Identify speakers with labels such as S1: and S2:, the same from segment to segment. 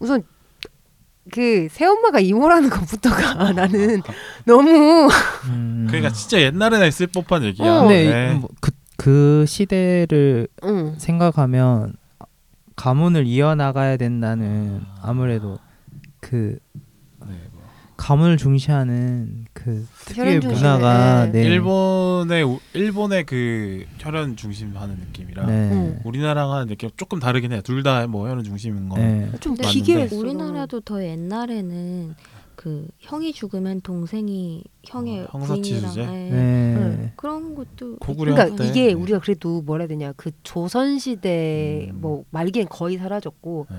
S1: 우선 그 새엄마가 이모라는 것부터가 나는 너무
S2: 음.
S3: 그러니까 진짜 옛날에나 있을 법한 얘기야.
S1: 어.
S2: 근데
S3: 네.
S2: 뭐 그, 그 시대를
S1: 응.
S2: 생각하면 가문을 이어나가야 된다는 아무래도 그
S3: 네, 뭐.
S2: 가문을 중시하는 그 특유의
S1: 혈연 중심의,
S2: 문화가
S1: 네.
S2: 네.
S3: 일본의 우- 일본의 그 혈연 중심하는 느낌이라
S2: 네.
S1: 응.
S3: 우리나라랑 하는 느낌 조금 다르긴 해요. 둘 다 뭐 혈연 중심인 거.
S2: 네.
S1: 좀 기괴했어.
S4: 우리나라도 더 옛날에는 그 형이 죽으면 동생이 형의
S3: 어, 형사치
S4: 부인이랑? 예.
S2: 네.
S1: 응.
S4: 그런 것도
S1: 그러니까
S3: 때.
S1: 이게
S3: 네.
S1: 우리가 그래도 뭐라 해야 되냐 그 조선 시대
S3: 음.
S1: 뭐 말기엔 거의 사라졌고
S3: 네.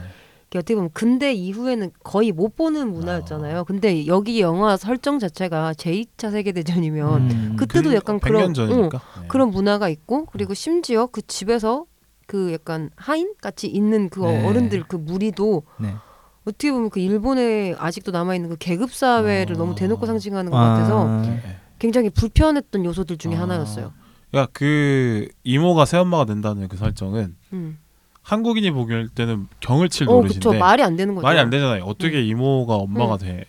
S1: 어떻게 보면 근대 이후에는 거의 못 보는 문화였잖아요.
S3: 아.
S1: 근데 여기 영화 설정 자체가 제2차 세계 대전이면
S2: 음.
S1: 그때도 약간
S3: 100년
S1: 그런
S3: 전이니까. 네.
S1: 그런 문화가 있고 그리고 심지어 그 집에서 그 약간 하인 같이 있는 그
S2: 네.
S1: 어른들 그 무리도
S2: 네.
S1: 어떻게 보면 그 일본에 아직도 남아 있는 그 계급 사회를
S3: 아.
S1: 너무 대놓고 상징하는 것 같아서
S2: 아,
S3: 네.
S1: 굉장히 불편했던 요소들 중에
S3: 아.
S1: 하나였어요.
S3: 그러니까 그 이모가 새엄마가 된다는 그 설정은
S1: 음.
S3: 한국인이 보기일 때는 경을 칠
S1: 어,
S3: 노릇인데
S1: 그쵸. 말이 안 되는 거죠.
S3: 말이 안 되잖아요. 어떻게 이모가 엄마가
S1: 음.
S3: 돼?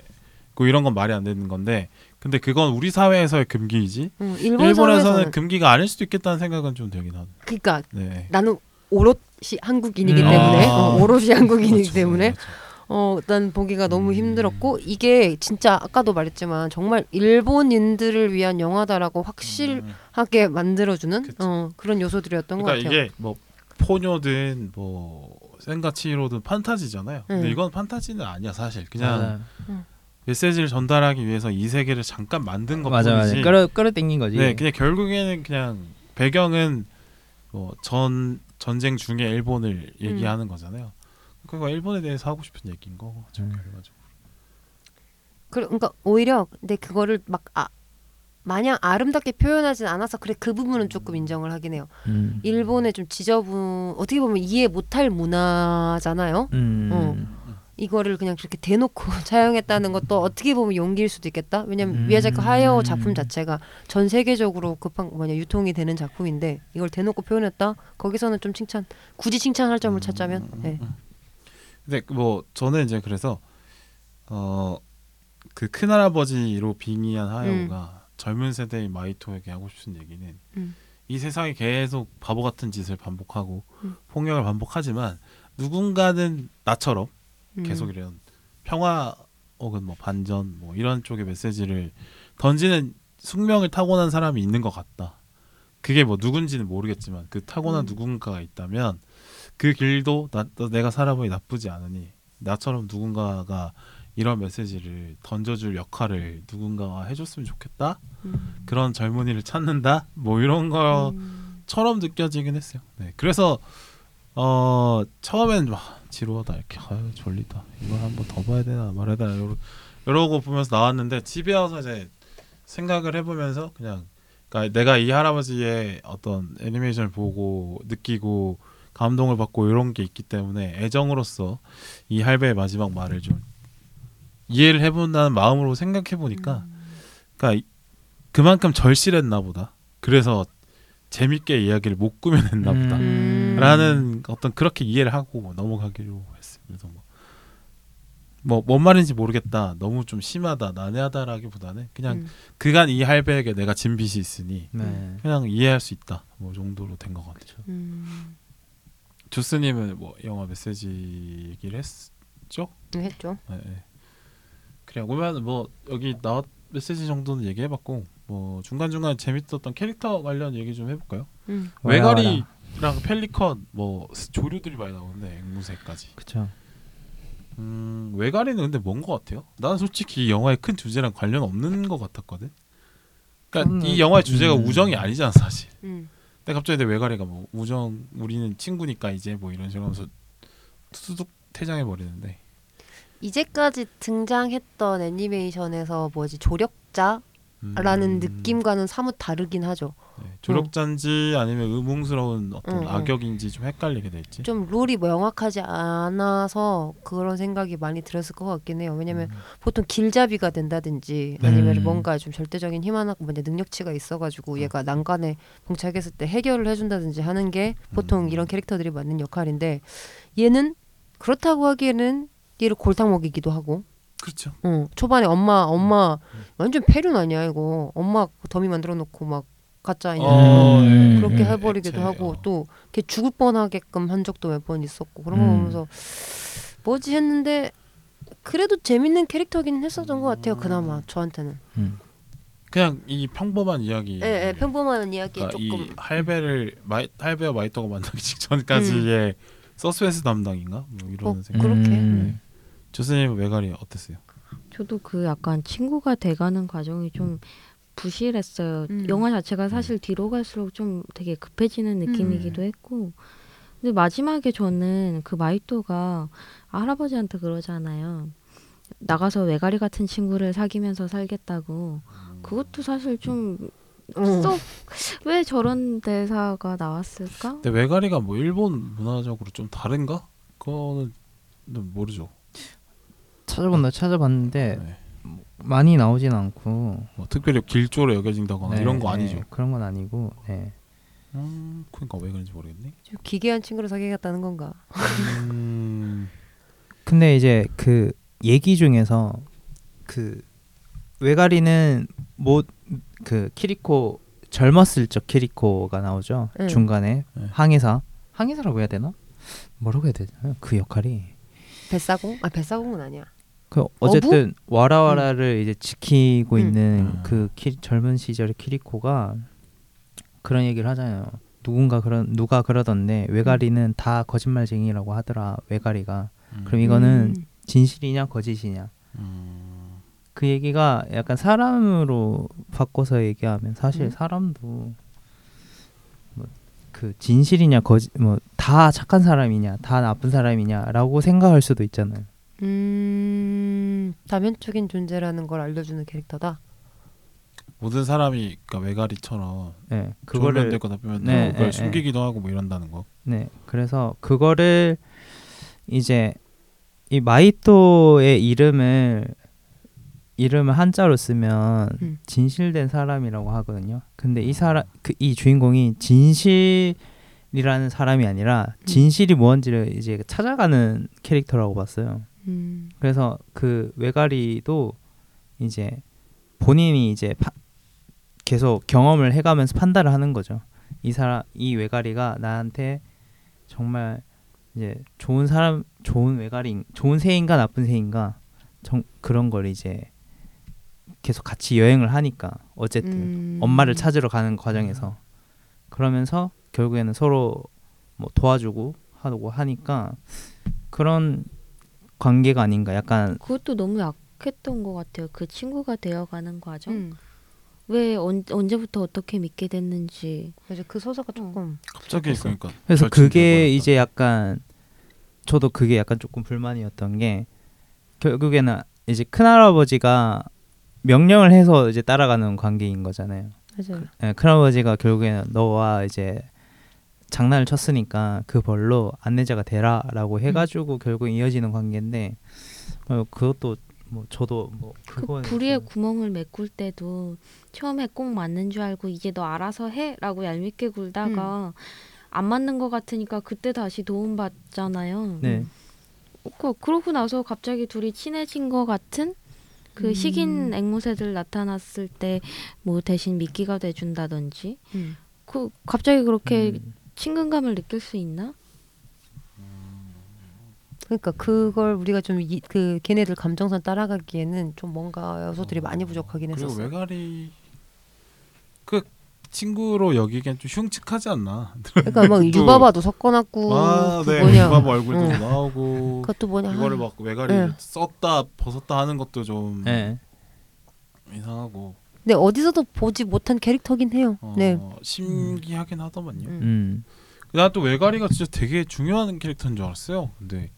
S3: 그 이런 건 말이 안 되는 건데 근데 그건 우리 사회에서의 금기이지
S1: 음, 일본 사회에서는
S3: 금기가 아닐 수도 있겠다는 생각은 좀 들긴 하네.
S1: 그러니까
S3: 네.
S1: 나는 오롯이 한국인이기
S2: 음.
S1: 때문에
S3: 아.
S1: 어, 오롯이 한국인이기
S3: 그렇죠.
S1: 때문에
S3: 그렇죠.
S1: 어, 난 보기가 너무
S3: 음.
S1: 힘들었고 이게 진짜 아까도 말했지만 정말 일본인들을 위한 영화다라고 확실하게
S3: 음.
S1: 만들어주는
S3: 그쵸.
S1: 어, 그런 요소들이었던 것
S3: 그러니까
S1: 같아요.
S3: 이게 뭐 포뇨든 뭐 센가치로든 판타지잖아요. 근데
S1: 음.
S3: 이건 판타지는 아니야 사실. 그냥
S2: 맞아.
S3: 메시지를 전달하기 위해서 이 세계를 잠깐 만든
S2: 맞아 맞아.
S3: 것뿐이지.
S2: 끌어 끌어 당긴 거지.
S3: 네, 그냥 결국에는 그냥 배경은 뭐 전 전쟁 중에 일본을 얘기하는 거잖아요. 그거 일본에 대해서 하고 싶은 얘기인 거고 좀
S2: 음.
S3: 결과적으로.
S1: 그, 그러니까 오히려 근데 그거를 막 아, 마냥 아름답게 표현하진 않아서 그래 그 부분은 조금 인정을 하긴 해요.
S2: 음.
S1: 일본의 좀 지저분 어떻게 보면 이해 못할 문화잖아요.
S2: 음.
S1: 어. 이거를 그냥 그렇게 대놓고 촬영했다는 것도 어떻게 보면 용기일 수도 있겠다. 왜냐면
S2: 음.
S1: 미야자키 하야오 작품 자체가 전 세계적으로 급한 뭐냐 유통이 되는 작품인데 이걸 대놓고 표현했다. 거기서는 좀 칭찬 굳이 칭찬할 점을 찾자면 네.
S3: 근데 뭐 저는 이제 그래서 어그 큰할아버지로 빙의한 하야오가 젊은 세대의 마이토에게 하고 싶은 얘기는
S1: 음.
S3: 이 세상이 계속 바보 같은 짓을 반복하고
S1: 음.
S3: 폭력을 반복하지만 누군가는 나처럼
S1: 음.
S3: 계속 이런 평화 혹은 뭐 반전 뭐 이런 쪽의 메시지를 던지는 숙명을 타고난 사람이 있는 것 같다. 그게 뭐 누군지는 모르겠지만 그 타고난
S1: 음.
S3: 누군가가 있다면 그 길도 나, 내가 살아보니 나쁘지 않으니 나처럼 누군가가 이런 메시지를 던져줄 역할을 누군가가 해줬으면 좋겠다.
S1: 음.
S3: 그런 젊은이를 찾는다. 뭐 이런 거
S1: 음.
S3: 처럼 느껴지긴 했어요. 네, 그래서 어 처음엔 와 지루하다 이렇게 아유 졸리다 이걸 한번 더 봐야 되나 말아야 되나 이러, 이러고 보면서 나왔는데 집에 와서 이제 생각을 해보면서 그냥 그러니까 내가 이 할아버지의 어떤 애니메이션을 보고 느끼고 감동을 받고 이런 게 있기 때문에 애정으로서 이 할배의 마지막 말을 좀 이해를 해본다는 마음으로 생각해 보니까 그러니까 이- 그만큼 절실했나 보다. 그래서 재밌게 이야기를 못 꾸며냈나 보다.
S1: 음.
S3: 라는 어떤 그렇게 이해를 하고 넘어가기로 했어요. 그래서 뭐, 뭐, 뭔 말인지 모르겠다. 너무 좀 심하다, 난해하다라기보다는 그냥
S1: 음.
S3: 그간 이 할배에게 내가 진 빚이 있으니
S2: 네.
S3: 그냥 이해할 수 있다. 뭐 정도로 된 것 같아요.
S1: 음.
S3: 주스님은 뭐 영화 메시지 얘기를 했죠?
S1: 네, 했죠.
S3: 네, 네. 그래 오면 뭐 여기 나왔 메시지 정도는 얘기해봤고 뭐 중간 중간 재밌었던 캐릭터 관련 얘기 좀 해볼까요?
S1: 음.
S3: 외가리랑 펠리컨 뭐 조류들이 많이 나오는데 앵무새까지.
S2: 그쵸.
S3: 음 외가리는 근데 뭔 것 같아요? 난 솔직히 이 영화의 큰 주제랑 관련 없는 것 같았거든. 그러니까 이 영화의 주제가
S2: 음.
S3: 우정이 아니잖아 사실.
S1: 음.
S3: 근데 갑자기 내 외가리가 뭐 우정 우리는 친구니까 이제 뭐 이런 식으로 하면서 투둑 퇴장해 버리는데.
S1: 이제까지 등장했던 애니메이션에서 뭐지 조력자라는
S3: 음,
S1: 느낌과는 사뭇 다르긴 하죠.
S3: 네, 조력자인지 아니면 의문스러운 어떤
S1: 응, 응.
S3: 악역인지 좀 헷갈리게 됐지.
S1: 좀 룰이 명확하지 않아서 그런 생각이 많이 들었을 것 같긴 해요. 왜냐면
S3: 음.
S1: 보통 길잡이가 된다든지
S2: 네.
S1: 아니면
S2: 음.
S1: 뭔가 좀 절대적인 힘 하나 뭐냐 능력치가 있어가지고 얘가 난관에 봉착했을 때 해결을 해준다든지 하는 게 보통
S3: 음.
S1: 이런 캐릭터들이 맞는 역할인데 얘는 그렇다고 하기에는 새끼를 골탕 먹이기도 하고.
S3: 그렇죠.
S1: 어, 초반에 엄마 엄마 완전 패륜 아니야 이거. 엄마 더미 만들어 놓고 막 가짜 인형
S3: 어,
S2: 음,
S3: 예,
S1: 그렇게
S3: 예,
S1: 해버리기도
S3: 액체,
S1: 하고
S3: 어.
S1: 또 걔 죽을 뻔하게끔 한 적도 몇 번 있었고 그런 거
S2: 음.
S1: 보면서 뭐지 했는데 그래도 재밌는 캐릭터긴 했었던 것 같아요 그나마 저한테는.
S2: 음.
S3: 그냥 이 평범한 이야기.
S1: 예, 예, 평범한 이야기에
S3: 그러니까
S1: 조금
S3: 이 할배를 마이, 할배와 마이토가 만나기 직전까지의 서스펜스 담당인가? 뭐 이런
S1: 어,
S3: 생각.
S1: 그렇게.
S2: 음.
S3: 조스님 외가리 어땠어요?
S4: 저도 그 약간 친구가 돼가는 과정이 좀 부실했어요.
S1: 음.
S4: 영화 자체가 사실 뒤로 갈수록 좀 되게 급해지는 느낌이기도 했고. 근데 마지막에 저는 그 마이토가 할아버지한테 그러잖아요. 나가서 외가리 같은 친구를 사귀면서 살겠다고. 그것도 사실 좀
S1: 어.
S4: 썩왜 저런 대사가 나왔을까?
S3: 근데 외가리가 뭐 일본 문화적으로 좀 다른가? 그거는 모르죠.
S2: 찾아본다 찾아봤는데
S3: 네.
S2: 많이 나오진 않고
S3: 뭐 특별히 길조로 여겨진다거나
S2: 네,
S3: 이런 거
S2: 네,
S3: 아니죠.
S2: 그런 건 아니고 네.
S3: 음, 그러니까 왜 그런지 모르겠네.
S1: 좀 기괴한 친구를 사귀겠다는 건가?
S3: 음,
S2: 근데 이제 그 얘기 중에서 그 외가리는 뭐 그 키리코 젊었을 적 키리코가 나오죠
S1: 네.
S2: 중간에
S3: 네.
S2: 항해사 항해사라고 해야 되나 뭐라고 해야 되나 그 역할이
S1: 뱃사공? 아 뱃사공은 아니야.
S2: 그 어쨌든 와라와라를 이제 지키고
S1: 음.
S2: 있는
S3: 음.
S2: 그 키, 젊은 시절의 키리코가 그런 얘기를 하잖아요. 누군가 그런 누가 그러던데 외가리는 다 거짓말쟁이라고 하더라. 외가리가.
S3: 음,
S2: 그럼 이거는
S1: 음.
S2: 진실이냐 거짓이냐.
S3: 음,
S2: 그 얘기가 약간 사람으로 바꿔서 얘기하면 사실
S1: 음.
S2: 사람도 뭐 그 진실이냐 거짓 뭐 다 착한 사람이냐 다 나쁜 사람이냐라고 생각할 수도 있잖아요.
S1: 음, 다면적인 존재라는 걸 알려주는 캐릭터다.
S3: 모든 사람이 그러니까 외가리처럼
S2: 네, 그거를
S3: 되고 나쁘면
S2: 네,
S3: 그걸
S2: 네,
S3: 숨기기도 하고 뭐 이런다는 거.
S2: 네, 그래서 그거를 이제 이 마이토의 이름을 이름을 한자로 쓰면
S1: 음.
S2: 진실된 사람이라고 하거든요. 근데 이 사람 그 이 주인공이 진실이라는 사람이 아니라 진실이 뭔지를 이제 찾아가는 캐릭터라고 봤어요.
S1: 음,
S2: 그래서 그 외가리도 이제 본인이 이제 파- 계속 경험을 해가면서 판단을 하는 거죠. 이 사람 이 외가리가 나한테 정말 이제 좋은 사람 좋은 외가리 좋은 새인가 나쁜 새인가 정, 그런 걸 이제 계속 같이 여행을 하니까 어쨌든
S1: 음.
S2: 엄마를 찾으러 가는 과정에서 그러면서 결국에는 서로 뭐 도와주고 하고 하니까 그런 관계가 아닌가 약간
S4: 그것도 너무 약했던 것 같아요. 그 친구가 되어가는 과정.
S1: 음.
S4: 왜 언, 언제부터 어떻게 믿게 됐는지.
S1: 그래서 그 서사가 조금
S3: 갑자기
S2: 그래서-
S3: 그러니까
S2: 그래서 그게. 이제 약간 저도 그게 약간 조금 불만이었던 게 결국에는 이제 큰할아버지가 명령을 해서 이제 따라가는 관계인 거잖아요.
S1: 맞아요.
S2: 예, 큰아버지가 결국에는 너와 이제 장난을 쳤으니까 그 벌로 안내자가 되라라고 해가지고 결국 이어지는 관계인데 어, 그것도 뭐 저도 뭐
S4: 그 부리에
S2: 좀-
S4: 구멍을 메꿀 때도 처음에 꼭 맞는 줄 알고 이제 너 알아서 해라고 얄밉게 굴다가 안 맞는 것 같으니까 그때 다시 도움 받잖아요.
S2: 네
S4: 그 그러고 나서 갑자기 둘이 친해진 것 같은 그
S1: 음.
S4: 식인 앵무새들 나타났을 때 뭐 대신 미끼가 돼준다든지
S1: 음.
S4: 그 갑자기 그렇게
S2: 음,
S4: 친근감을 느낄 수 있나?
S1: 그러니까 그걸 우리가 좀 그 걔네들 감정선 따라가기에는 좀 뭔가 요소들이 많이 부족하긴
S3: 그리고
S1: 했었어.
S3: 외가리 그 친구로 여기기엔 좀 흉측하지 않나?
S1: 그러니까 막
S3: 또-
S1: 유바바도 섞어놨고
S3: 아,
S1: 그
S3: 네.
S1: 뭐냐
S3: 유바바 얼굴도
S1: 응.
S3: 나오고
S1: 그것도 뭐냐
S3: 이거를
S1: 아,
S3: 막 외가리
S1: 네.
S3: 썼다 벗었다 하는 것도 좀
S2: 네.
S3: 이상하고
S1: 네 어디서도 보지 못한 캐릭터긴 해요.
S3: 어,
S1: 네.
S3: 심기하긴 하더만요.
S1: 음.
S2: 음.
S3: 난또 외가리가 진짜 되게 중요한 캐릭터인 줄 알았어요. 근데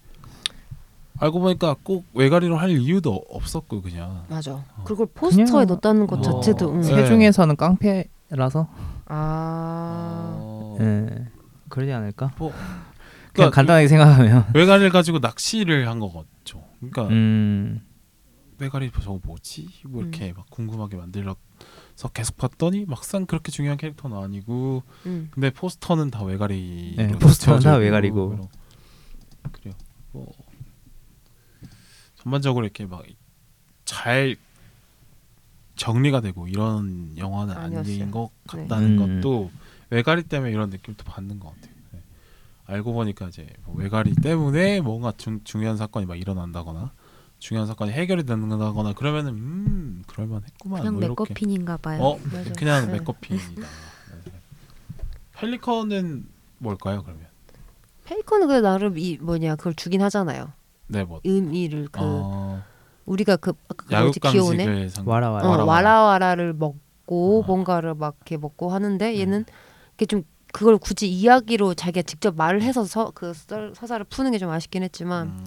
S3: 알고 보니까 꼭 외가리로 할 이유도 없었고 그냥
S1: 맞아. 그걸 포스터에
S2: 그냥-
S1: 넣었다는 것
S3: 어.
S1: 자체도 응.
S3: 네.
S2: 새 중에서는 깡패라서
S1: 아
S3: 어,
S2: 예 그러지 않을까?
S3: 뭐,
S2: 그냥
S3: 그러니까
S2: 간단하게 생각하면
S3: 외가리를 가지고 낚시를 한 거겠죠. 그러니까
S2: 음.
S3: 외가리 저거 뭐지? 뭐 이렇게
S1: 음.
S3: 막 궁금하게 만들어서 계속 봤더니 막상 그렇게 중요한 캐릭터는 아니고
S1: 음.
S3: 근데 포스터는 다 외가리
S2: 네, 포스터는 다 외가리고.
S3: 그래요. 뭐 전반적으로 이렇게 막 잘 정리가 되고 이런 영화는 아닌
S1: 아니었어요.
S3: 것
S1: 네.
S3: 같다는
S2: 음.
S3: 것도 외가리 때문에 이런 느낌을 또 받는 것 같아요. 네. 알고 보니까 이제 뭐 외가리 때문에 뭔가 중, 중요한 사건이 막 일어난다거나 중요한 사건이 해결이 된다거나 그러면은 음 그럴만했구만.
S4: 그냥
S3: 뭐.
S4: 맥거핀인가 봐요.
S3: 어. 그냥
S1: 네.
S3: 맥커핀이다. 네. 펠리컨은 뭘까요 그러면?
S1: 페이커는 그 나름 이 뭐냐 그걸 주긴 하잖아요.
S3: 네 뭐.
S1: 의미를 그
S3: 어,
S1: 우리가 그 그.
S3: 야육강식을 상.
S2: 와라 와라.
S1: 어,
S3: 와라,
S1: 와라와라를 먹고
S3: 어.
S1: 뭔가를 막 이렇게 먹고 하는데
S3: 음.
S1: 얘는 이게 좀 그걸 굳이 이야기로 자기가 직접 말을 해서 서, 그 서, 서사를 푸는 게 좀 아쉽긴 했지만
S3: 음,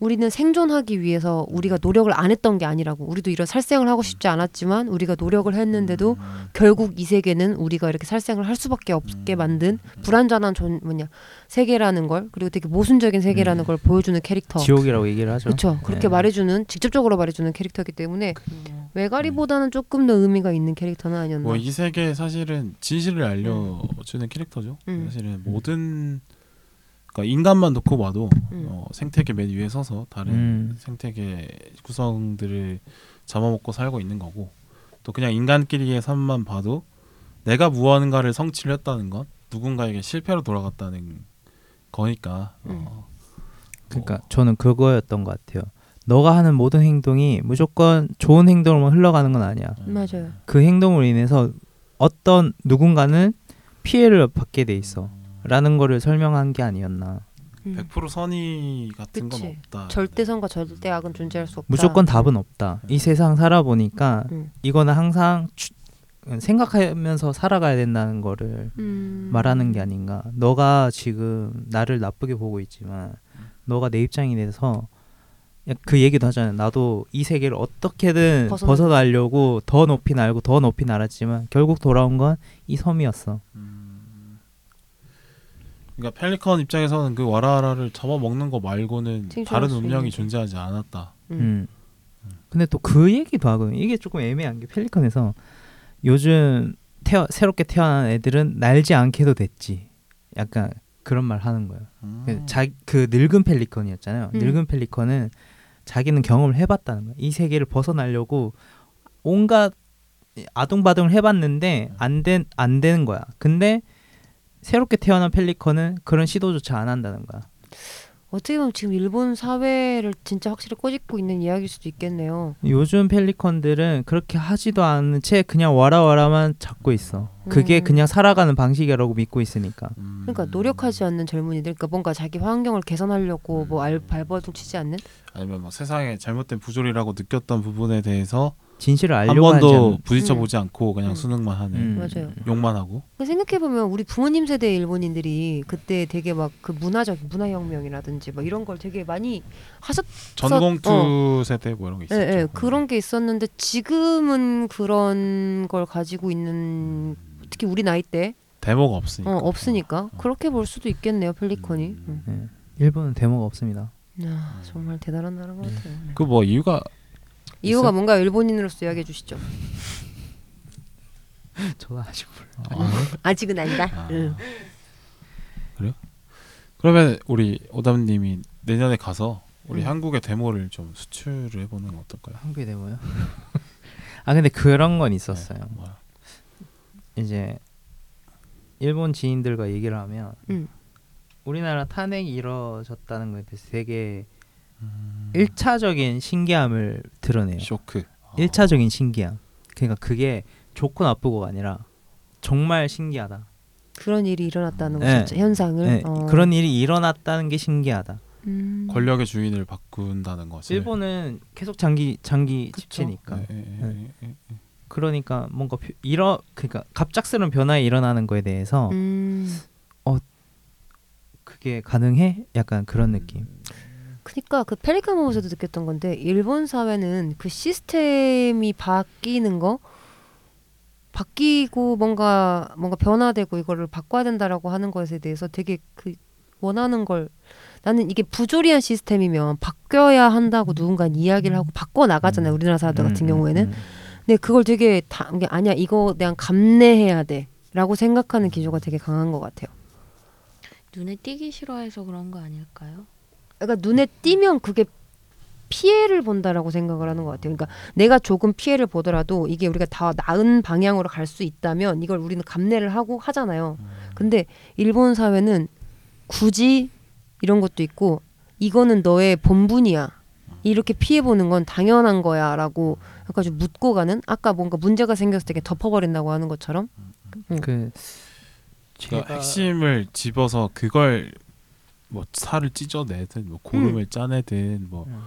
S1: 우리는 생존하기 위해서 우리가 노력을 안 했던 게 아니라고 우리도 이런 살생을 하고 싶지 않았지만 우리가 노력을 했는데도
S3: 음,
S1: 결국 이 세계는 우리가 이렇게 살생을 할 수밖에 없게
S3: 음.
S1: 만든 불완전한 존 뭐냐 세계라는 걸 그리고 되게 모순적인 세계라는
S2: 음.
S1: 걸 보여주는 캐릭터
S2: 지옥이라고 얘기를 하죠.
S1: 그렇죠 그렇게
S2: 네.
S1: 말해주는 직접적으로 말해주는 캐릭터이기 때문에 외가리보다는 조금 더 의미가 있는 캐릭터는 아니었나
S3: 뭐 이 세계 사실은 진실을 알려주는 캐릭터죠.
S1: 음.
S3: 사실은 모든 그러니까 인간만 놓고 봐도
S1: 음.
S3: 어, 생태계 맨 위에 서서 다른
S2: 음.
S3: 생태계 구성들을 잡아먹고 살고 있는 거고 또 그냥 인간끼리의 삶만 봐도 내가 무언가를 성취를 했다는 건 누군가에게 실패로 돌아갔다는 거니까
S1: 음.
S3: 어,
S2: 그러니까 저는 그거였던 것 같아요. 너가 하는 모든 행동이 무조건 좋은 행동으로만 흘러가는 건 아니야.
S3: 음,
S1: 맞아요
S2: 그 행동으로 인해서 어떤 누군가는 피해를 받게 돼 있어. 라는 거를 설명한 게 아니었나.
S1: 음.
S3: 100% 선의 같은 건
S1: 그치.
S3: 없다.
S1: 절대선과 절대악은 존재할 수 없다
S2: 무조건 답은 없다. 이 세상 살아보니까
S1: 음.
S2: 이거는 항상 추- 생각하면서 살아가야 된다는 거를
S1: 음.
S2: 말하는 게 아닌가. 너가 지금 나를 나쁘게 보고 있지만 너가 내 입장이 돼서 야, 그 얘기도 하잖아요. 나도 이 세계를 어떻게든
S1: 벗어나-
S2: 벗어나 려고 더 높이 날고 더 높이 날았지만 결국 돌아온 건 이 섬이었어.
S3: 음. 그러니까 펠리컨 입장에서는 그 와라라를 잡아먹는 거 말고는 다른
S1: 수
S3: 운명이 존재하지 않았다.
S1: 음.
S2: 음. 근데 또 그 얘기도 하거든요. 이게 조금 애매한 게 펠리컨에서 요즘 태어, 새롭게 태어난 애들은 날지 않게도 됐지. 약간 그런 말 하는 거예요. 그 자, 그 늙은 펠리컨이었잖아요.
S1: 음.
S2: 늙은 펠리컨은 자기는 경험을 해봤다는 거야. 이 세계를 벗어나려고 온갖 아둥바둥을 해봤는데 안 된 안 되는 거야. 근데 새롭게 태어난 펠리컨은 그런 시도조차 안 한다는 거야.
S1: 어떻게 보면 지금 일본 사회를 진짜 확실히 꼬집고 있는 이야기일 수도 있겠네요
S2: 요즘 펠리컨들은 그렇게 하지도 않은 채 그냥 와라와라만 잡고 있어. 그게
S1: 음.
S2: 그냥 살아가는 방식이라고 믿고 있으니까.
S3: 음.
S1: 그러니까 노력하지 않는 젊은이들 그러니까 뭔가 자기 환경을 개선하려고 뭐 알, 발버둥 치지 않는
S3: 아니면 막 세상에 잘못된 부조리라고 느꼈던 부분에 대해서
S2: 진실을
S3: 한
S2: 알려고 하지
S3: 번도. 부딪혀
S1: 음.
S3: 보지 않고 그냥
S1: 음.
S3: 수능만 하는
S2: 음.
S1: 맞아요.
S3: 욕만 하고
S1: 생각해 보면 우리 부모님 세대 일본인들이 그때 되게 막 그 문화적 문화혁명이라든지 막 이런 걸 되게 많이 하셨
S3: 전공투 세대 뭐 이런 게
S1: 예,
S3: 있었죠.
S1: 예, 그런 게 있었는데 지금은 그런 걸 가지고 있는 특히 우리 나이 때
S3: 데모가 없으니까.
S1: 어, 없으니까 그렇게 볼 수도 있겠네요 펠리컨이
S3: 음.
S1: 음.
S2: 네. 일본은 데모가 없습니다.
S1: 야, 정말 대단한 나라인 것 같아요 네.
S3: 그뭐 이유가
S1: 이유가
S3: 있어요?
S1: 뭔가 일본인으로서 이야기해 주시죠
S2: 저도 아직 몰라.
S3: 아,
S1: 아직은 아니다
S3: 아.
S1: 응.
S3: 그러면 우리 오담님이 내년에 가서 우리
S1: 음.
S3: 한국의 데모를 좀 수출을 해보는 건 어떨까요?
S2: 한국에 데모요? 아 근데 그런 건 있었어요.
S3: 네, 뭐야?
S2: 이제 일본 지인들과 얘기를 하면
S1: 음.
S2: 우리나라 탄핵이 이루어졌다는 거에 대해서 되게
S3: 음,
S2: 일차적인 신기함을 드러내요.
S3: 쇼크. 어.
S2: 일차적인 신기함. 그러니까 그게 좋고 나쁘고가 아니라 정말 신기하다.
S1: 그런 일이 일어났다는 거
S2: 네.
S1: 진짜 현상을
S2: 네,
S1: 어.
S2: 그런 일이 일어났다는 게 신기하다.
S1: 음.
S3: 권력의 주인을 바꾼다는 거지.
S2: 일본은 계속 장기 장기
S1: 그쵸.
S2: 집체니까.
S3: 네, 네, 네, 네, 네.
S2: 그러니까 뭔가 표- 이러 그러니까 갑작스러운 변화에 일어나는 거에 대해서
S1: 음.
S2: 그게 가능해? 약간 그런 느낌.
S1: 그러니까 그 펠리칸 보면서도 느꼈던 건데 일본 사회는 그 시스템이 바뀌는 거 바뀌고 뭔가 뭔가 변화되고 이거를 바꿔야 된다라고 하는 것에 대해서 되게 그 원하는 걸 나는 이게 부조리한 시스템이면 바뀌어야 한다고 누군가 이야기를 하고 바꿔 나가잖아요 우리나라 사람들 같은
S2: 음,
S1: 경우에는
S2: 음, 음.
S1: 근데 그걸 되게 다 아니야 이거 내가 감내해야 돼라고 생각하는 기조가 되게 강한 것 같아요.
S4: 눈에 띄기 싫어해서 그런 거 아닐까요?
S1: 그러니까 눈에 띄면 그게 피해를 본다라고 생각을 하는 것 같아요. 그러니까 내가 조금 피해를 보더라도 이게 우리가 다 나은 방향으로 갈 수 있다면 이걸 우리는 감내를 하고 하잖아요. 근데 일본 사회는 굳이 이런 것도 있고 이거는 너의 본분이야. 이렇게 피해 보는 건 당연한 거야라고 약간 좀 묻고 가는 아까 뭔가 문제가 생겼을 때 덮어버린다고 하는 것처럼 음.
S2: 그
S3: 그러니까
S2: 제가
S3: 핵심을 집어서 그걸 뭐 살을 찢어내든 뭐 고름을 짜내든 뭐
S2: 음.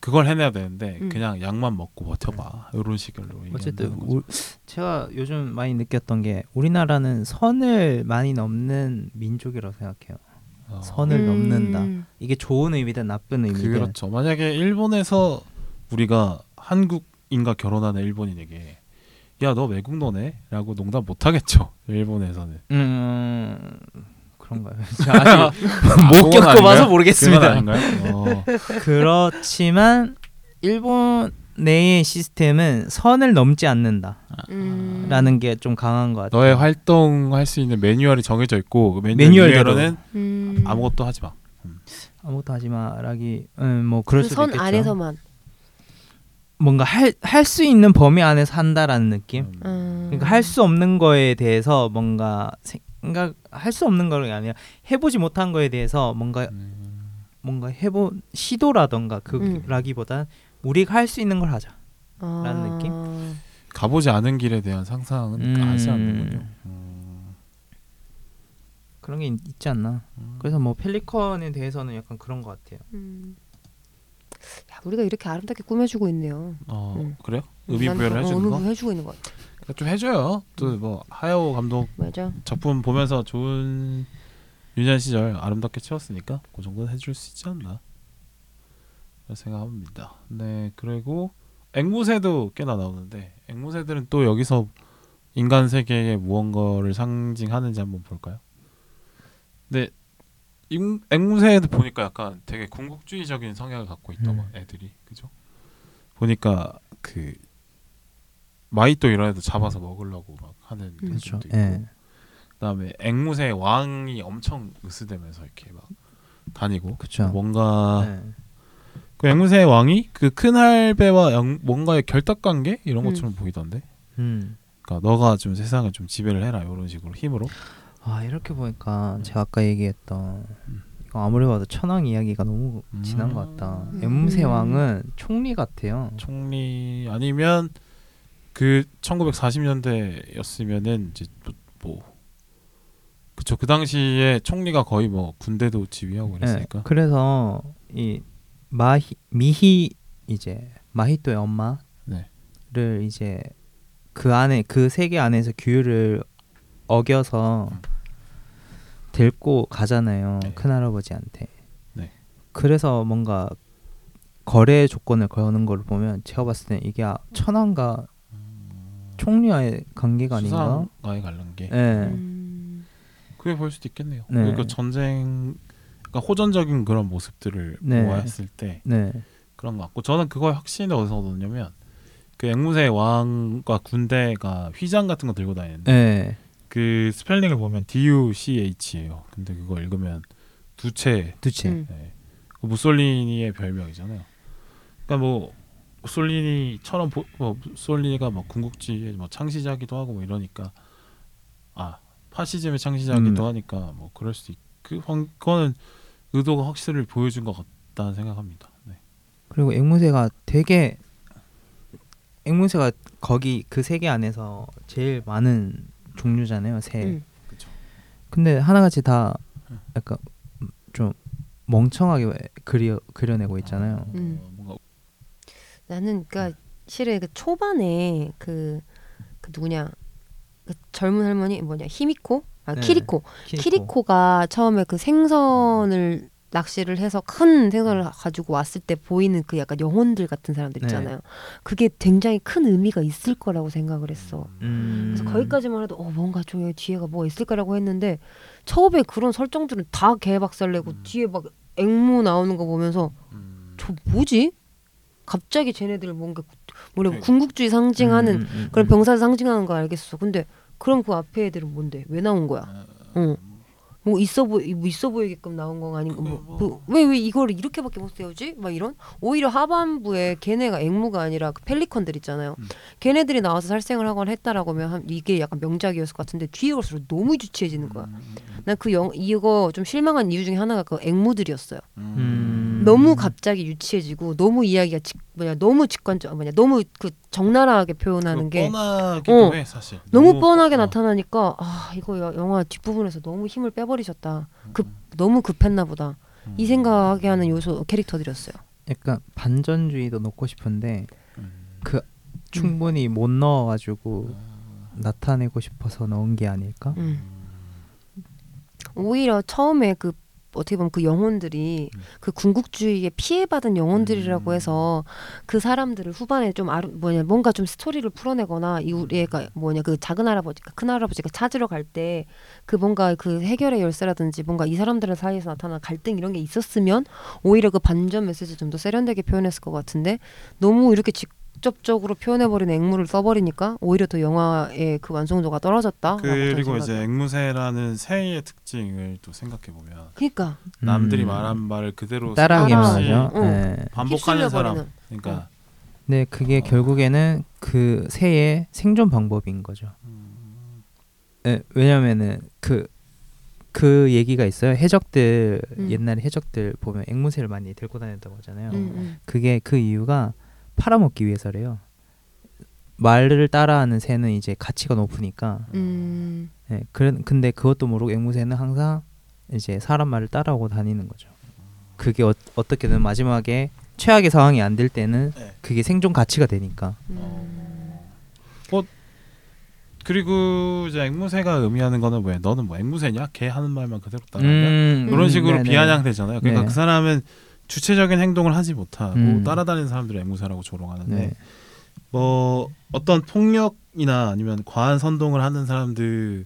S3: 그걸 해내야 되는데
S1: 음.
S3: 그냥 약만 먹고 버텨봐 이런 식으로
S2: 어쨌든. 우, 제가 요즘 많이 느꼈던 게 우리나라는 선을 많이 넘는 민족이라고 생각해요.
S3: 어.
S2: 선을 넘는다.
S1: 음.
S2: 이게 좋은 의미든 나쁜 의미든
S3: 그렇죠. 만약에 일본에서 우리가 한국인과 결혼하는 일본인에게 야 너 외국 너네?라고 농담 못 하겠죠. 일본에서는.
S2: 음 그런가요? 제가 아직 못
S3: 그건
S2: 겪어봐서 모르겠습니다.
S3: 어.
S2: 그렇지만 일본 내의 시스템은 선을 넘지 않는다라는
S1: 음.
S2: 게좀 강한 것 같아요.
S3: 너의 활동할 수 있는 매뉴얼이 정해져 있고 그 매뉴얼. 위에로는
S1: 음.
S3: 아무것도 하지 마.
S2: 아무것도 하지 마라기 음, 뭐 그럴
S1: 그
S2: 수도
S1: 선
S2: 있겠죠.
S1: 안에서만
S2: 뭔가 할 할 수 있는 범위 안에서 한다라는 느낌.
S3: 음.
S1: 음.
S2: 그러니까 할 수 없는 거에 대해서 뭔가 생각 할수 없는 거가 아니라 해보지 못한 거에 대해서 뭔가
S3: 음.
S2: 뭔가 해보 시도라던가
S1: 음.
S2: 그라기보단 우리가 할 수 있는 걸 하자.
S1: 아.
S2: 라는 느낌?
S3: 가보지 않은 길에 대한 상상은
S2: 음.
S3: 하지 않는군요. 음.
S2: 그런 게 있, 지 않나.
S3: 음.
S2: 그래서 뭐 펠리컨에 대해서는 약간 그런 것 같아요.
S1: 음. 야, 우리가 이렇게 아름답게 꾸며주고 있네요.
S3: 어
S1: 음.
S3: 그래요? 의미
S1: 난
S3: 부여를
S1: 어,
S3: 해주는
S1: 의미
S3: 거?
S1: 부여 해주고 있는 것 같아.
S3: 그러니까 좀 해줘요. 또 뭐 하야오 감독
S1: 맞아.
S3: 작품 보면서 좋은 유년 시절 아름답게 채웠으니까 그 정도는 해줄 수 있지 않나 그런 생각합니다. 네 그리고 앵무새도 꽤나 나오는데 앵무새들은 또 여기서 인간 세계의 무언가를 상징하는지 한번 볼까요? 근데 잉- 앵무새도 보니까 약간 되게 궁극주의적인 성향을 갖고 있더만
S2: 음.
S3: 애들이 그죠? 보니까 그 마이또 이런 애도 잡아서 먹으려고 막 하는
S1: 음.
S2: 그렇죠.
S3: 모습도 있고
S2: 예.
S3: 그다음에 앵무새 왕이 엄청 으스대면서 이렇게 막 다니고
S2: 그렇죠.
S3: 뭔가
S2: 예.
S3: 그 앵무새 왕이 그 큰 할배와 영- 뭔가의 결탁 관계 이런
S1: 음.
S3: 것처럼 보이던데.
S2: 음.
S3: 그러니까 너가 좀 세상을 좀 지배를 해라 이런 식으로 힘으로.
S2: 아 이렇게 보니까 제가 아까 얘기했던 이거 아무리 봐도 천왕 이야기가 너무
S3: 음.
S2: 지난 것 같다.
S1: 음.
S2: 앵무새 왕은 총리 같아요.
S3: 총리 아니면 그 1940년대였으면은 이제 뭐, 뭐 그쵸 그 당시에 총리가 거의 뭐 군대도 지휘하고
S2: 예,
S3: 그랬으니까.
S2: 그래서 이 마히 미히 이제 마히토의 엄마를
S3: 네.
S2: 이제 그 안에 그 세계 안에서 규율을 어겨서
S3: 음.
S2: 데리고 가잖아요
S3: 네.
S2: 큰 할아버지한테.
S3: 네.
S2: 그래서 뭔가 거래 조건을 거는 걸 보면 제가 봤을 때 이게 아- 천황과 총리와의 관계가 아닌가?
S3: 수상과의 관계.
S2: 예.
S1: 음.
S3: 그게 볼 수도 있겠네요.
S2: 네.
S3: 그러니까 전쟁, 그러니까 호전적인 그런 모습들을
S2: 네.
S3: 보았을 때
S2: 네.
S3: 그런 것 같고 저는 그걸 확신을 어디서 얻었냐면 그 앵무새 왕과 군대가 휘장 같은 거 들고 다니는데
S2: 네.
S3: 그 스펠링을 보면 D U C H예요. 근데 그거 읽으면 두채.
S2: 두채.
S1: 음.
S3: 네. 그 무솔리니의 별명이잖아요. 그러니까 뭐 무솔리니처럼 보, 뭐 무솔리니가 뭐 궁극주의의 뭐 창시자기도 하고 뭐 이러니까 아 파시즘의 창시자기도
S2: 음.
S3: 하니까 뭐 그럴 수도 있. 그 황- 그거는 의도가 확실히 보여준 것 같다는 생각합니다. 네.
S2: 그리고 앵무새가 되게 앵무새가 거기 그 세계 안에서 제일 많은 종류잖아요 새.
S1: 음.
S2: 근데 하나같이 다
S3: 음.
S2: 약간 좀 멍청하게 그려 그려내고 있잖아요.
S1: 음. 나는 그러니까 실은 그 초반에 그, 그 누구냐 그 젊은 할머니 뭐냐 히미코 아
S2: 네.
S1: 키리코 키리코 가 처음에 그 생선을 낚시를 해서 큰 생선을 가지고 왔을 때 보이는 그 약간 영혼들 같은 사람들
S2: 네.
S1: 있잖아요. 그게 굉장히 큰 의미가 있을 거라고 생각을 했어.
S2: 음.
S1: 그래서 거기까지만 해도 어 뭔가 저 여기 뒤에가 뭐가 있을까라고 했는데 처음에 그런 설정들은 다 개박살내고
S3: 음.
S1: 뒤에 막 앵무 나오는 거 보면서
S3: 음,
S1: 저 뭐지? 갑자기 쟤네들 뭔가 뭐래
S3: 그러니까.
S1: 궁극주의 상징하는
S2: 음, 음, 음,
S1: 그런
S2: 음.
S1: 병사를 상징하는 거 알겠어. 근데 그럼 그 앞에 애들은 뭔데? 왜 나온 거야?
S3: 아,
S1: 응. 뭐 있어 보 뭐 있어 보이게끔 나온 거 아닌가 뭐왜왜 왜 이거를 이렇게밖에 못 세우지 막 이런 오히려 하반부에 걔네가 앵무가 아니라 그 펠리컨들 있잖아요
S3: 음.
S1: 걔네들이 나와서 살생을 하거나 했다라고 하면 한- 이게 약간 명작이었을 것 같은데 뒤에 갈수록 너무 유치해지는 거야
S3: 음,
S1: 난그 영 이거 좀 실망한 이유 중에 하나가 그 앵무들이었어요
S2: 음.
S1: 너무 갑자기 유치해지고 너무 이야기가 직, 뭐냐 너무 직관적 뭐냐 너무 그 적나라하게 표현하는 게
S3: 뻔하기도
S1: 어.
S3: 해 사실.
S1: 너무 뻔하게
S3: 어.
S1: 나타나니까 아 이거 여- 영화 뒷부분에서 너무 힘을 빼버리셨다 급
S3: 음.
S1: 너무 급했나 보다
S3: 음.
S1: 이 생각하게 하는 요소 캐릭터들이었어요
S2: 약간 반전주의도 넣고 싶은데
S3: 음.
S2: 충분히 못 넣어가지고
S3: 아.
S2: 나타내고 싶어서 넣은 게 아닐까?
S1: 음. 오히려 처음에 그 어떻게 보면 그 영혼들이
S3: 음.
S1: 그 군국주의에 피해받은 영혼들이라고
S3: 음.
S1: 해서 그 사람들을 후반에 좀 아르, 뭐냐 뭔가 좀 스토리를 풀어내거나 이 우리 애가 뭐냐 그 작은 할아버지가 큰 할아버지가 찾으러 갈 때 그 뭔가 그 해결의 열쇠라든지 뭔가 이 사람들 사이에서 나타난 갈등 이런 게 있었으면 오히려 그 반전 메시지 좀 더 세련되게 표현했을 것 같은데 너무 이렇게 직 접적으로 표현해버린 앵무를 써버리니까 오히려 더 영화의 그 완성도가 떨어졌다.
S3: 그리고 이제 앵무새라는 새의 특징을 또 생각해 보면
S1: 그러니까
S3: 남들이
S2: 음.
S3: 말한 말을 그대로
S2: 따라하기만
S1: 따라하기.
S2: 하죠.
S1: 응.
S2: 네.
S3: 반복하는 사람.
S1: 휩쓸려버리는.
S3: 그러니까
S2: 네, 그게
S3: 어.
S2: 결국에는 그 새의 생존 방법인 거죠.
S3: 음,
S2: 네, 왜냐면은 그그 얘기가 있어요. 해적들
S1: 음.
S2: 옛날에 해적들 보면 앵무새를 많이 들고 다녔다고 하잖아요.
S1: 음, 음.
S2: 그게 그 이유가 팔아먹기 위해서래요. 말을 따라하는 새는 이제 가치가 높으니까.
S1: 음.
S2: 네, 그래, 근데 그것도 모르고 앵무새는 항상 이제 사람 말을 따라오고 다니는 거죠. 그게 어, 어떻게든 마지막에 최악의 상황이 안 될 때는
S3: 네.
S2: 그게 생존 가치가 되니까.
S1: 음.
S3: 그리고 이제 앵무새가 의미하는 거는 뭐야? 너는 뭐 앵무새냐? 걔 하는 말만 그대로 따라하냐?
S2: 음,
S3: 그런
S2: 음,
S3: 식으로
S2: 네네.
S3: 비아냥되잖아요. 그러니까
S2: 네.
S3: 그 사람은 주체적인 행동을 하지 못하고
S2: 음.
S3: 따라다니는 사람들을 앵무새라고 조롱하는데
S2: 네.
S3: 뭐 어떤 폭력이나 아니면 과한 선동을 하는 사람들의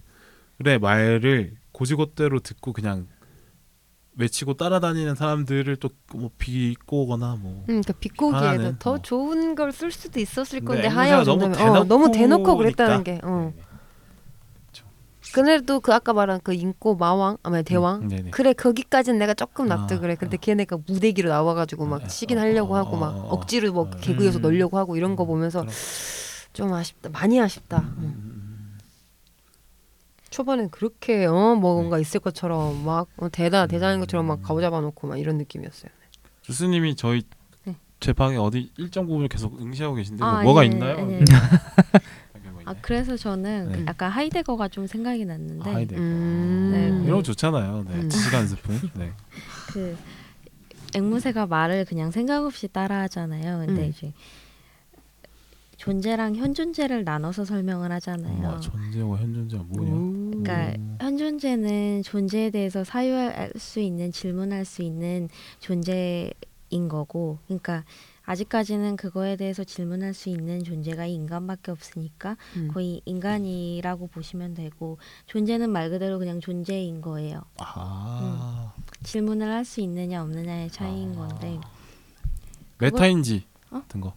S3: 말을 고지고대로 듣고 그냥 외치고 따라다니는 사람들을 또 뭐 비꼬거나 뭐
S1: 음, 그러니까 비꼬기에도 더
S3: 뭐.
S1: 좋은 걸 쓸 수도 있었을 건데 하야
S3: 너무 대놓고
S1: 어, 너무 대놓고 그랬다는. 게. 어.
S3: 네.
S1: 그래도 그 아까 말한 그 인꼬 마왕 아니 대왕
S3: 음.
S1: 그래 거기까지는 내가 조금
S3: 아,
S1: 납득을 해. 근데
S3: 아.
S1: 걔네가 무대기로 나와가지고 막
S3: 아,
S1: 시긴
S3: 어,
S1: 하려고
S3: 어,
S1: 하고
S3: 어,
S1: 막
S3: 어, 어.
S1: 억지로 뭐
S3: 어.
S2: 음.
S1: 넣으려고 하고 이런 거 보면서. 좀 아쉽다. 많이 아쉽다.
S3: 음,
S1: 음.
S3: 음,
S1: 초반엔 그렇게 어 뭔가 있을 것처럼 막 어, 대다 대단한 것처럼 막 가오 잡아놓고 막 이런 느낌이었어요.
S3: 교수님이 저희
S1: 네.
S3: 제 방에 어디 일정 부분을 계속 응시하고 계신데
S4: 아,
S3: 뭐 뭐가
S4: 예,
S3: 있나요?
S4: 예, 예. 아? 그래서 저는
S3: 네.
S4: 약간 하이데거가 좀 생각이 났는데
S3: 아, 하이데거.
S1: 음.
S4: 네.
S3: 이런 거 좋잖아요. 네.
S1: 음.
S3: 지시간 스푼. 네.
S4: 그 앵무새가 말을 그냥 생각 없이 따라하잖아요. 근데
S1: 음.
S4: 이제 존재랑 현존재를 나눠서 설명을 하잖아요.
S3: 어, 존재와 현존재가 뭐냐?
S1: 음.
S4: 그러니까 현존재는 존재에 대해서 사유할 수 있는 질문할 수 있는 존재인 거고, 그러니까 아직까지는 그거에 대해서 질문할 수 있는 존재가 이 인간밖에 없으니까
S1: 음.
S4: 거의 인간이라고 보시면 되고 존재는 말 그대로 그냥 존재인 거예요.
S3: 아.
S4: 질문을 할 수 있느냐 없느냐의 차이인
S3: 아.
S4: 건데,
S3: 메타인지
S4: 어?
S3: 같은 거.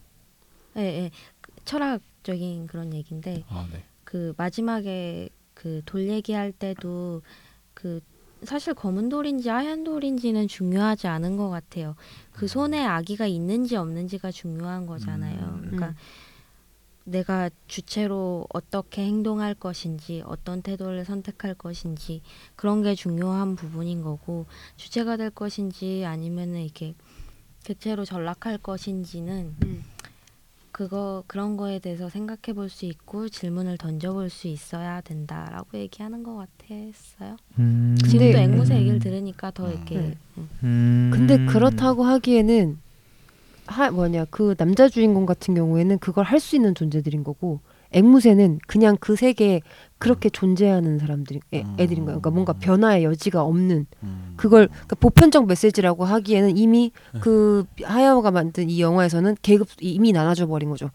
S4: 예, 예. 그 철학적인 그런 얘기인데
S3: 아, 네.
S4: 그 마지막에 그 돌 얘기할 때도 그 사실 검은 돌인지 하얀 돌인지는 중요하지 않은 것 같아요. 그 손에 아기가 있는지 없는지가 중요한 거잖아요.
S3: 음.
S4: 그러니까
S1: 음.
S4: 내가 주체로 어떻게 행동할 것인지 어떤 태도를 선택할 것인지 그런 게 중요한 부분인 거고 주체가 될 것인지 아니면은 이렇게 객체로 전락할 것인지는
S1: 음.
S4: 그거 그런 거에 대해서 생각해 볼 수 있고 질문을 던져 볼 수 있어야 된다라고 얘기하는 것 같았어요.
S2: 음.
S4: 지금 또
S1: 근데-
S4: 앵무새 얘기를 들으니까 더 이렇게
S1: 네.
S4: 음.
S2: 음.
S1: 근데 그렇다고 하기에는 하 뭐냐 그 남자 주인공 같은 경우에는 그걸 할 수 있는 존재들인 거고 앵무새는 그냥 그 세계에 그렇게 존재하는 사람들이 애,
S3: 음.
S1: 애들인 거예요. 그러니까 뭔가 변화의 여지가 없는
S3: 음.
S1: 그걸 그러니까 보편적 메시지라고 하기에는 이미
S3: 네.
S1: 그 하야오가 만든 이 영화에서는 계급 이미 나눠져 버린 거죠.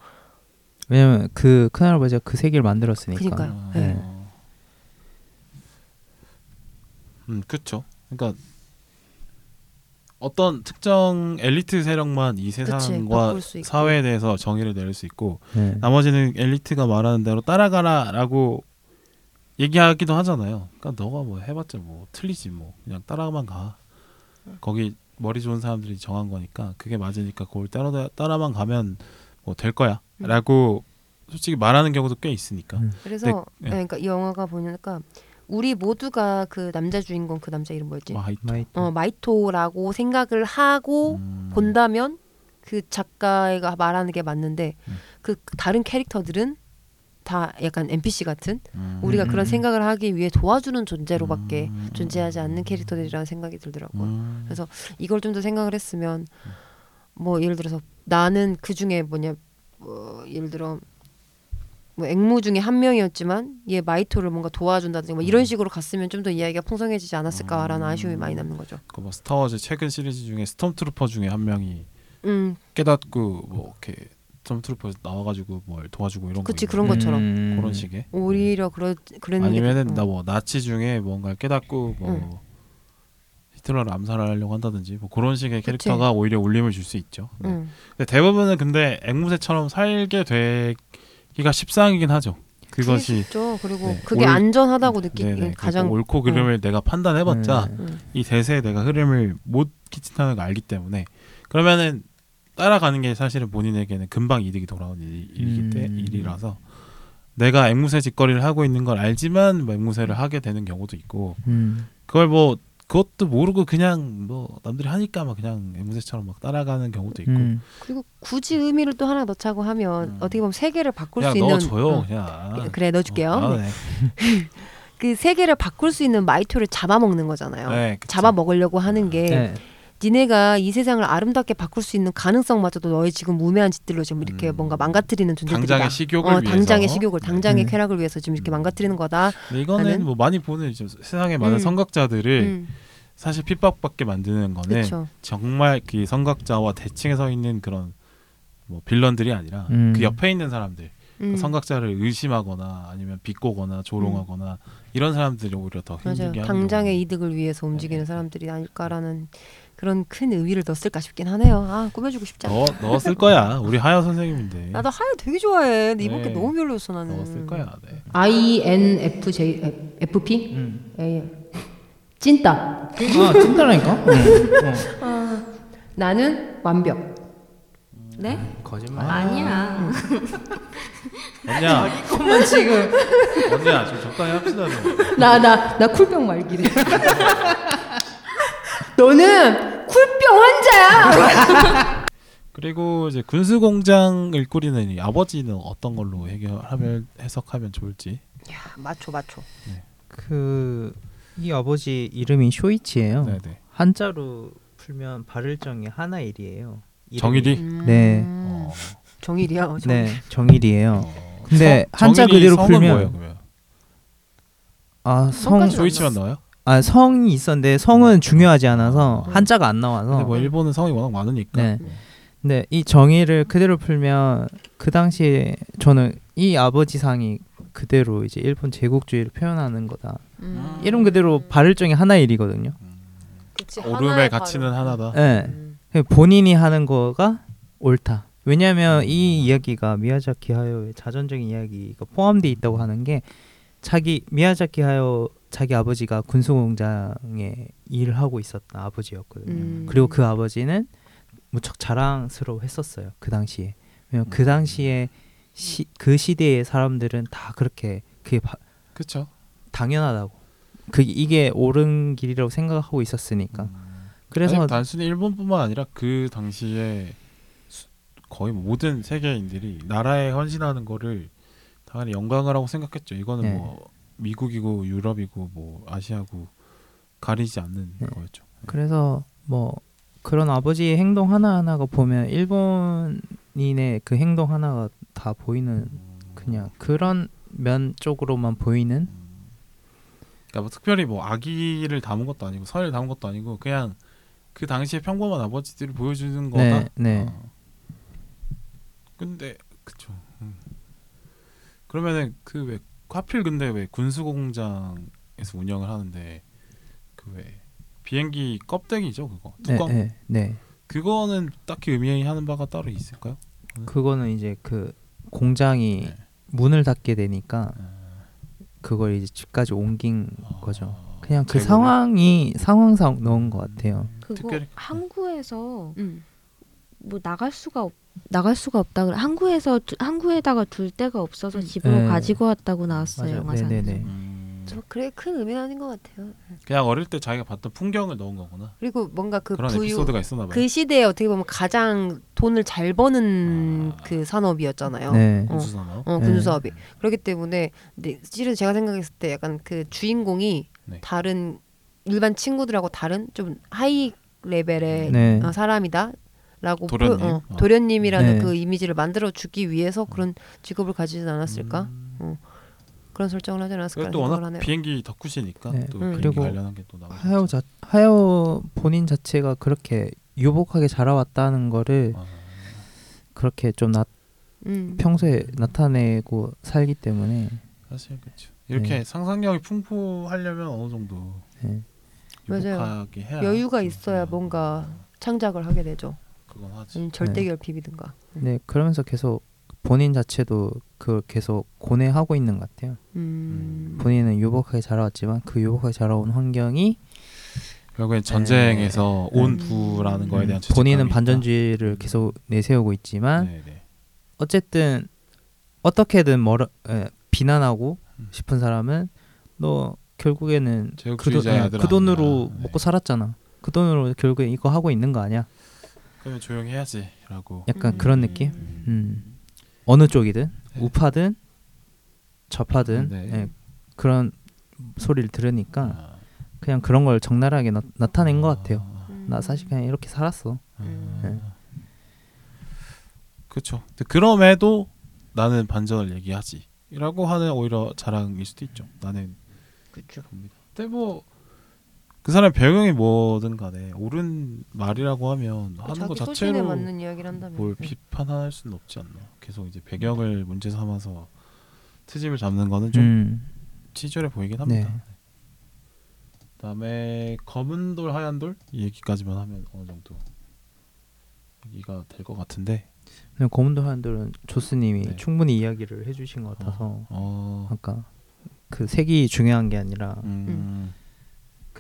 S2: 왜냐면 그 큰할아버지가 그 세계를 만들었으니까.
S1: 그러니까요.
S3: 아.
S1: 네.
S3: 음, 그렇죠. 그러니까 어떤 특정 엘리트 세력만 이 세상과. 사회에 대해서 정의를 내릴 수 있고
S2: 네.
S3: 나머지는 엘리트가 말하는 대로 따라가라라고 얘기하기도 하잖아요. 그러니까 너가 뭐 해봤자 뭐 틀리지 뭐 그냥 따라만 가. 거기 머리 좋은 사람들이 정한 거니까 그게 맞으니까 그걸 따라 따라만 가면 뭐 될 거야라고 솔직히 말하는 경우도 꽤 있으니까.
S2: 음.
S1: 그래서
S3: 네, 네.
S1: 그러니까 이 영화가 보니까 우리 모두가 그 남자 주인공 그 남자 이름 뭐였지?
S3: 와, 하이토.
S2: 마이트.
S1: 어 마이토라고 생각을 하고
S3: 음.
S1: 본다면 그 작가가 말하는 게 맞는데
S3: 음.
S1: 그 다른 캐릭터들은 다 약간 NPC 같은
S3: 음.
S1: 우리가
S2: 음,
S1: 그런
S2: 음.
S1: 생각을 하기 위해 도와주는 존재로밖에
S3: 음.
S1: 존재하지 않는 캐릭터들이라는 생각이 들더라고요.
S3: 음.
S1: 그래서 이걸 좀 더 생각을 했으면 뭐 예를 들어서 나는 그 중에 뭐냐 뭐 예를 들어 뭐 앵무 중에 한 명이었지만 얘 마이토를 뭔가 도와준다든지 뭐 이런 식으로 갔으면 좀 더 이야기가 풍성해지지 않았을까라는
S3: 음.
S1: 아쉬움이 많이 남는 거죠.
S3: 그뭐 스타워즈 최근 시리즈 중에 스톰트루퍼 중에 한 명이
S1: 음,
S3: 깨닫고 뭐 이렇게 Stormtrooper 나와가지고 뭘 도와주고 이런
S1: 그치
S3: 거
S1: 그런 것처럼
S2: 음.
S3: 그런 식의
S1: 오히려 그러 그랬는
S3: 아니면은
S1: 게,
S3: 나
S1: 어.
S3: 뭐 나치 중에 뭔가를 깨닫고 뭐
S1: 응.
S3: 히틀러를 암살하려고 한다든지 뭐 그런 식의
S1: 그치.
S3: 캐릭터가 오히려 울림을 줄 수 있죠. 네.
S1: 응.
S3: 근데 대부분은 근데 앵무새처럼 살게 되기가 십상이긴 하죠. 그것이
S1: 있죠. 그리고
S3: 네,
S1: 그게
S3: 올-
S1: 안전하다고 느끼기
S3: 네네,
S1: 가장
S3: 그 옳고 그름을 내가 판단해봤자
S2: 음.
S1: 음.
S3: 이 대세에 내가 흐름을 못 끼친다는 걸 알기 때문에 그러면은 따라가는 게 사실은 본인에게는 금방 이득이 돌아오는 일- 일이기 때
S2: 음.
S3: 일이라서 내가 앵무새 짓거리를 하고 있는 걸 알지만 뭐 앵무새를 하게 되는 경우도 있고
S2: 음.
S3: 그걸 뭐 그것도 모르고 그냥 뭐 남들이 하니까 막 그냥 앵무새처럼 막 따라가는 경우도 있고
S2: 음.
S1: 그리고 굳이 의미를 또 하나 넣자고 하면
S3: 음.
S1: 어떻게 보면 세계를 바꿀
S3: 그냥
S1: 수 있는
S3: 넣어줘요
S1: 어,
S3: 그냥
S1: 그래 넣어줄게요.
S3: 어, 아, 네.
S1: 그 세계를 바꿀 수 있는 마이토를 잡아먹는 거잖아요.
S3: 네.
S1: 잡아먹으려고 하는 게
S2: 네.
S1: 니네가 이 세상을 아름답게 바꿀 수 있는 가능성마저도 너의 지금 무매한 짓들로 지금 이렇게
S3: 음.
S1: 뭔가 망가뜨리는 존재들이다.
S3: 당장의 식욕을
S1: 어,
S3: 위해서
S1: 당장의 식욕을, 당장의
S2: 음.
S1: 쾌락을 위해서 지금 이렇게
S3: 음.
S1: 망가뜨리는 거다.
S3: 이거는? 뭐 많이 보는 이제 세상에 많은
S1: 음.
S3: 선각자들을
S1: 음,
S3: 사실 핍박받게 만드는 거는
S1: 그렇죠.
S3: 정말 그 선각자와 대칭에 서 있는 그런 뭐 빌런들이 아니라
S2: 음.
S3: 그 옆에 있는 사람들 그
S1: 음.
S3: 선각자를 의심하거나 아니면 비꼬거나 조롱하거나 이런 사람들이 오히려 더
S1: 맞아요.
S3: 힘들게 하는
S1: 당장의. 이득을 위해서 움직이는
S3: 네.
S1: 사람들이 아닐까라는 그런 큰 의미를 넣었을까 싶긴 하네요. 아 꾸며주고 싶지 않아.
S3: 넣, 넣었을 거야 우리 하여 선생님인데
S1: 나도 하여 되게 좋아해. 근데 이번 게
S3: 네.
S1: 너무 별로였어 나는.
S3: 넣었을 거야 네.
S1: I N F J F P
S2: 음.
S1: A 찐따.
S2: 아 찐따라니까. 음. 어.
S1: 나는 완벽.
S4: 네?
S2: 거짓말.
S4: 아니야.
S3: 언니야
S1: 그만 지금
S3: 언니야 좀 적당히 합시다 좀.
S1: 나나나 쿨병 말기래. 너는 쿨병 환자야.
S3: 그리고 이제 군수 공장을 꾸리는 이 아버지는 어떤 걸로 해결하면 해석하면 좋을지
S1: 야 맞춰 맞춰.
S2: 그이 아버지 이름이 쇼이치예요.
S3: 네네
S2: 한자로 풀면 발을정이 하나일이에요. 이름이.
S3: 정일이?
S2: 네.
S3: 어.
S1: 정일이야. 정일.
S2: 네, 정일이에요.
S3: 어.
S2: 근데
S3: 성-
S2: 한자 그대로 풀면
S3: 뭐예요 그러면
S2: 아, 성
S3: 쇼이치만 나와요?
S2: 아, 성이 있었는데 성은 중요하지 않아서
S1: 음.
S2: 한자가 안 나와서
S3: 근데 뭐 일본은 성이 워낙 많으니까
S2: 네. 근데 이 정의를 그대로 풀면 그 당시에 저는 이 아버지 상이 그대로 이제 일본 제국주의를 표현하는 거다.
S1: 음.
S2: 이름 그대로 발을 정이 하나일이거든요.
S1: 그치,
S3: 오름의
S1: 하나의
S3: 가치는. 하나다.
S2: 네.
S1: 음.
S2: 본인이 하는 거가 옳다. 왜냐하면 이 이야기가 미야자키 하야오의 자전적인 이야기가 포함되어 있다고 하는 게 자기 미야자키 하야오 자기 아버지가 군수 공장에 일을 하고 있었던 아버지였거든요.
S1: 음.
S2: 그리고 그 아버지는 무척 자랑스러워했었어요. 그 당시에. 왜냐면 그 당시에 시, 그 시대의 사람들은 다 그렇게 그게 바,
S3: 그렇죠.
S2: 당연하다고. 그 이게 옳은 길이라고 생각하고 있었으니까. 그래서
S3: 아니, 단순히 일본뿐만 아니라 그 당시에 수- 거의 모든 세계인들이 나라에 헌신하는 거를 당연히 영광을 하고 생각했죠. 이거는
S2: 네.
S3: 뭐 미국이고 유럽이고 뭐 아시아고 가리지 않는
S2: 네.
S3: 거였죠.
S2: 그래서 뭐 그런 아버지의 행동 하나 하나가 보면 일본인의 그 행동 하나가 다 보이는 그냥 그런 면 쪽으로만 보이는
S3: 그러니까 뭐 특별히 뭐 아기를 담은 것도 아니고 선을 담은 것도 아니고 그냥 그 당시에 평범한 아버지들을 보여주는 거다.
S2: 네, 네.
S3: 어. 근데 그쵸. 음. 그러면은 그 왜 하필 근데 왜 군수공장에서 운영을 하는데 그 왜 비행기 껍데기죠 그거
S2: 네,
S3: 뚜껑
S2: 네, 네.
S3: 그거는 딱히 의미하는 바가 따로 있을까요?
S2: 그거는 이제 그 공장이
S3: 네.
S2: 문을 닫게 되니까
S3: 아,
S2: 그걸 이제 집까지 옮긴 거죠.
S3: 아,
S2: 그냥 그
S3: 재고를?
S2: 상황이 상황상 넣은 것 같아요.
S4: 그거
S3: 특별히-
S4: 항구에서
S1: 음.
S4: 뭐 나갈 수가 없, 나갈 수가 없다 그래. 항구에서 두- 항구에다가 둘 데가 없어서
S1: 음.
S4: 집으로
S2: 네.
S4: 가지고 왔다고 나왔어요. 영화상.
S2: 네네네.
S3: 음,
S1: 저 그래 큰 의미는 아닌 것 같아요.
S3: 그냥 어릴 때 자기가 봤던 풍경을 넣은 거구나.
S1: 그리고 뭔가 그
S3: 그런
S1: 부유
S3: 에피소드가 있었나 봐요.
S1: 그 시대에 어떻게 보면 가장 돈을 잘 버는
S3: 아.
S1: 그 산업이었잖아요.
S2: 네.
S1: 어.
S3: 군수산업.
S1: 어,
S2: 네.
S1: 군수 사업이. 그렇기 때문에 근데 실은 제가 생각했을 때 약간 그 주인공이
S3: 네.
S1: 다른 일반 친구들하고 다른 좀 high level의
S2: 네.
S1: 어, 사람이다 라고
S3: 도련님?
S1: 표- 어,
S3: 어.
S1: 도련님이라는
S2: 네.
S1: 그 이미지를 만들어 주기 위해서 그런 직업을 가지지 않았을까?
S3: 음.
S1: 그런 설정을 하지 않았을까
S3: 또
S1: 생각을
S3: 워낙
S1: 하네요.
S3: 비행기 덕후시니까
S2: 네.
S3: 또
S1: 음.
S2: 그리고
S3: 관련한 게 또 나오고.
S2: 하여 자 하여 본인 자체가 그렇게 유복하게 자라왔다는 거를
S3: 아,
S2: 그렇게 좀 나,
S1: 음.
S2: 평소에 나타내고 살기 때문에
S3: 사실 그렇죠. 이렇게
S2: 네.
S3: 상상력이 풍부하려면 어느 정도
S2: 네.
S1: 맞아요.
S3: 유복하게 해야
S1: 여유가 있어야
S3: 음,
S1: 뭔가 창작을 하게 되죠.
S3: 그건 하지.
S1: 아니면 절대 결핍이든가.
S2: 네 그러면서 계속 본인 자체도 그걸 계속 고뇌하고 있는 것 같아요.
S1: 음.
S2: 본인은 유복하게 자라왔지만 그 유복하게 자라온 환경이
S3: 결국엔 전쟁에서
S1: 네.
S3: 온
S1: 음.
S3: 부라는 거에 대한
S2: 본인은
S3: 죄책감이
S2: 반전주의를
S3: 있다.
S2: 계속 내세우고 있지만
S3: 네, 네.
S2: 어쨌든 어떻게든 뭐라 에, 비난하고
S3: 음.
S2: 싶은 사람은 너 결국에는 그, 돈,
S3: 제국주의자들
S2: 그 돈으로.
S3: 네.
S2: 먹고 살았잖아. 그 돈으로 결국에 이거 하고 있는 거 아니야?
S3: 그러면 조용히 해야지라고.
S2: 약간
S1: 음.
S2: 그런 느낌. 음. 어느 쪽이든
S3: 네.
S2: 우파든 좌파든
S3: 네.
S2: 예, 그런 소리를 들으니까
S3: 아,
S2: 그냥 그런 걸 적나라하게 나, 나타낸 것 같아요.
S3: 아,
S1: 음.
S2: 나 사실 그냥 이렇게 살았어.
S1: 음.
S2: 네.
S3: 그렇죠. 그럼에도 나는 반전을 얘기하지라고 하는 오히려 자랑일 수도 있죠. 나는
S1: 그렇죠.
S3: 봅니다. 근데 뭐 그 사람 배경이 뭐든 간에 옳은 말이라고 하면 하는 거
S1: 자기 소신에
S3: 자체로
S1: 맞는 이야기를 한다면.
S3: 뭘
S1: 네.
S3: 비판할 수는 없지 않나. 계속 이제 배경을 문제 삼아서 트집을 잡는 거는 좀
S2: 음.
S3: 치졸해 보이긴 합니다.
S2: 네.
S3: 그다음에 검은 돌 하얀 돌이 얘기까지만 하면 어느 정도 얘기가 될 것 같은데.
S2: 그냥 고문도 하는들은 조스님이
S3: 네.
S2: 충분히 이야기를 해주신 것 같아서
S3: 어.
S2: 아까 그 색이 중요한 게 아니라
S3: 음.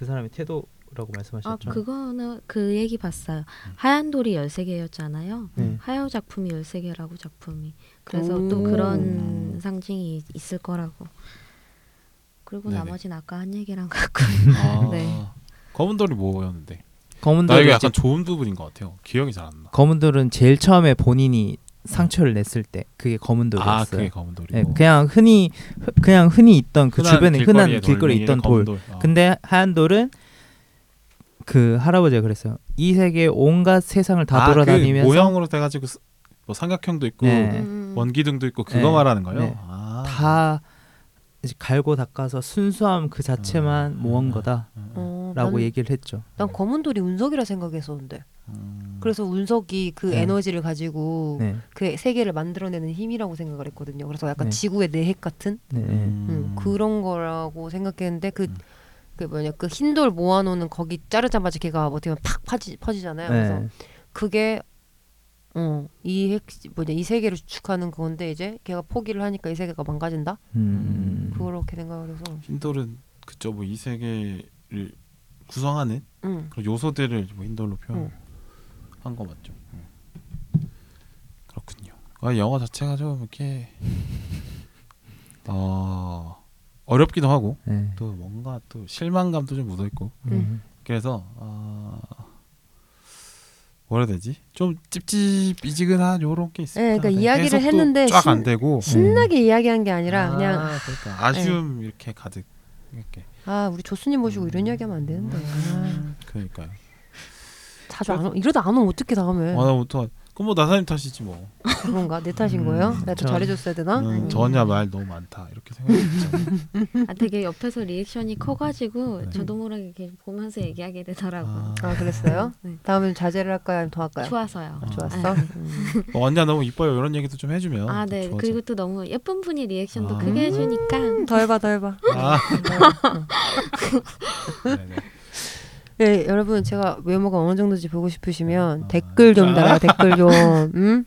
S2: 그 사람의 태도라고
S4: 아
S2: 말씀하셨죠.
S4: 그거는 그 얘기 봤어요. 하얀 돌이 13개였잖아요.
S2: 네.
S4: 하여 작품이 13개라고 작품이. 그래서
S1: 오.
S4: 또 그런 상징이 있을 거라고. 그리고
S3: 네네.
S4: 나머지는 아까 한 얘기랑 같고.
S3: 아.
S4: 네.
S3: 검은 돌이 뭐였는데? 이게
S2: 이제
S3: 약간 좋은 부분인 것 같아요. 기억이 잘 안 나.
S2: 검은들은 제일 처음에 본인이 상처를 냈을 때 그게
S3: 아,
S2: 검은 돌이었어요.
S3: 그게 검은 돌이고.
S2: 네, 그냥 흔히 흔- 그냥 흔히 있던 그 주변에 흔한 길거리에 있던
S3: 검은
S2: 돌.
S3: 어.
S2: 근데 하얀 돌은 그 할아버지가 그랬어요. 이 세계 온갖 세상을 다
S3: 아, 그
S2: 돌아다니면서
S3: 모형으로 돼 가지고 스- 뭐 삼각형도 있고
S2: 네.
S1: 음.
S3: 원기둥도 있고 그거
S2: 네.
S3: 말하는 거예요.
S2: 네.
S3: 아.
S2: 다 이제 갈고 닦아서 순수함 그 자체만
S3: 음.
S2: 모은 거다라고
S1: 어, 나는,
S2: 얘기를 했죠.
S1: 난 검은 돌이 운석이라 생각했었는데.
S3: 음.
S1: 그래서 운석이 그
S2: 네.
S1: 에너지를 가지고
S2: 네,
S1: 그 세계를 만들어내는 힘이라고 생각을 했거든요. 그래서 약간
S2: 네.
S1: 지구의 내핵 같은
S2: 네, 네.
S1: 음, 그런 거라고 생각했는데 그,
S3: 음.
S1: 그 뭐냐 그 흰돌 모아놓는 거기 자르자마자 걔가 어떻게 보면 팍 퍼지, 퍼지잖아요. 그래서
S2: 네.
S1: 그게 어 이 핵 뭐냐 이 세계를 주축하는 건데 이제 걔가 포기를 하니까 이 세계가 망가진다.
S2: 음.
S1: 그렇게 생각을 해서
S3: 흰돌은 그쪽 뭐이 세계를 구성하는
S1: 음.
S3: 그런 요소들을 뭐 흰돌로 표현 한
S1: 음.
S3: 거 맞죠. 음. 그렇군요. 아, 영화 자체가 좀 이렇게 어, 어렵기도 하고
S2: 네.
S3: 또 뭔가 또 실망감도 좀 묻어 있고
S2: 음.
S3: 그래서 아 뭐라 해야 되지? 좀 찝찝이지근한 요런 게 있습니다.
S1: 네, 그러니까 이야기를 했는데
S3: 쫙
S1: 신-
S3: 안 되고
S1: 신나게 이야기한 게 아니라
S3: 아,
S1: 그냥
S3: 그러니까 아쉬움 이렇게 가득 이렇게
S1: 아 우리 조수님 모시고 이런 이야기하면 안 되는데 아,
S3: 그러니까요.
S1: 자주 안 오, 이러다 안 오면 어떻게 다음에
S3: 아, 나부터 그럼 뭐 나사님 탓이지 뭐.
S1: 그런가 내 탓인
S2: 음,
S1: 거예요? 내가 더
S2: 저-
S1: 잘해줬어야 되나?
S3: 음,
S1: 음.
S3: 저냐 말 너무 많다 이렇게 생각했죠.
S4: 아 되게 옆에서 리액션이 커가지고
S3: 네.
S4: 저도 모르게 이렇게 보면서 얘기하게 되더라고요.
S1: 아 그랬어요?
S4: 네.
S1: 다음엔 자제를 할까요? 아니면 더 할까요?
S4: 좋아서요.
S3: 아.
S1: 좋았어.
S4: 네.
S1: 음.
S3: 어, 언니야 너무 이뻐요 이런 얘기도 좀 해주면.
S4: 아,
S3: 또
S4: 네.
S3: 좋아져.
S4: 그리고 또 너무 예쁜 분이 리액션도
S3: 아.
S4: 크게 해주니까
S1: 더 해봐, 더 해봐.
S3: 아. 네네.
S1: 네, 여러분 제가 외모가 어느 정도인지 보고 싶으시면
S3: 아.
S1: 댓글 좀 달아요. 댓글 좀. 음?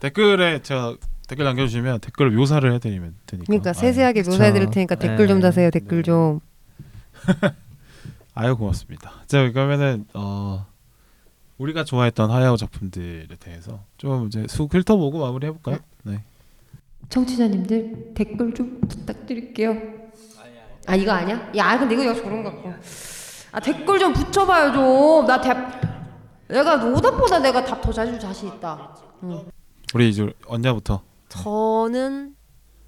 S3: 댓글에 제가 댓글 남겨주시면 댓글 묘사를 해드리면 되니까.
S1: 그러니까
S3: 아유,
S1: 세세하게
S2: 그쵸.
S1: 묘사해 드릴 테니까 댓글 좀
S2: 네.
S1: 다세요. 댓글
S3: 네.
S1: 좀.
S3: 아유 고맙습니다. 자 그러면은 어 우리가 좋아했던 하야오 작품들에 대해서 좀 이제 수 훑어보고 마무리 해볼까요? 네.
S1: 청취자님들 댓글 좀 부탁드릴게요. 아 이거 아니야? 야 근데 이거 역시 그런 것 같고. 아 댓글 좀 붙여봐요 좀. 나 대... 내가 오답보다 내가 답더잘줄 자신 있다.
S3: 우리 이제 언제부터?
S1: 저는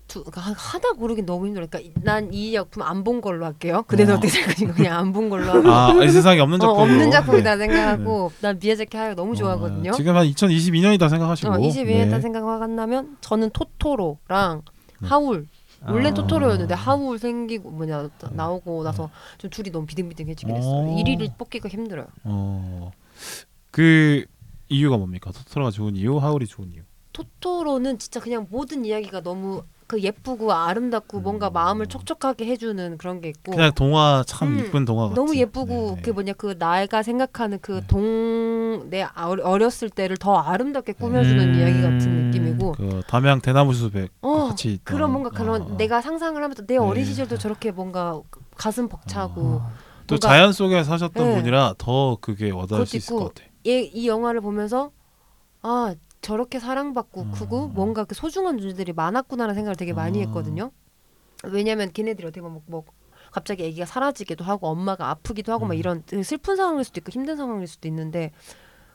S1: 두, 하- 하나 고르긴 너무 힘들어. 그러니까 난 이 작품 안 본 걸로 할게요. 그래서
S3: 어.
S1: 어떻게 생각하니까 그냥 안 본 걸로 하고.
S3: 아, 이 세상에 없는
S1: 어,
S3: 작품.
S1: 없는 작품이다 생각하고 난 미야자키 하야 너무 좋아하거든요.
S3: 어, 지금 한 2022년이다 생각하시고.
S1: 어, 22년
S3: 네.
S1: 생각한다면 저는 토토로랑
S3: 네.
S1: 하울 원래
S2: 아.
S1: 토토로였는데 하울 생기고 뭐냐 나오고 나서 좀 둘이 너무 비등비등해지게 됐어요.
S3: 어.
S1: 1위를 뽑기가 힘들어요.
S3: 어. 그 이유가 뭡니까? 토토로가 좋은 이유, 하울이 좋은 이유.
S1: 토토로는 진짜 그냥 모든 이야기가 너무 그 예쁘고 아름답고 뭔가 마음을 촉촉하게 해주는 그런 게 있고
S3: 그냥 동화 참
S1: 음,
S3: 이쁜 동화 같아.
S1: 너무 예쁘고 그 뭐냐 그 나가 생각하는 그
S3: 네.
S1: 동내 어렸을 때를 더 아름답게 꾸며주는
S2: 음.
S1: 이야기 같은 느낌이고
S3: 그 담양 대나무 수백
S1: 어,
S3: 같이 있던
S1: 그런 뭔가 그런
S3: 어, 어.
S1: 내가 상상을 하면서 내 어린
S3: 네.
S1: 시절도 저렇게 뭔가 가슴 벅차고
S2: 아.
S3: 또
S1: 뭔가-
S3: 자연 속에 사셨던
S1: 네.
S3: 분이라 더 그게 와닿을
S1: 그것도
S3: 수 있을
S1: 있고
S3: 것 같아.
S1: 얘, 이 영화를 보면서 아 저렇게 사랑받고
S3: 음.
S1: 크고 뭔가 그 소중한 존재들이 많았구나라는 생각을 되게 많이
S3: 음.
S1: 했거든요. 왜냐면 걔네들이 어떻게 보면 뭐 갑자기 아기가 사라지기도 하고 엄마가 아프기도 하고 막
S3: 음.
S1: 이런 슬픈 상황일 수도 있고 힘든 상황일 수도 있는데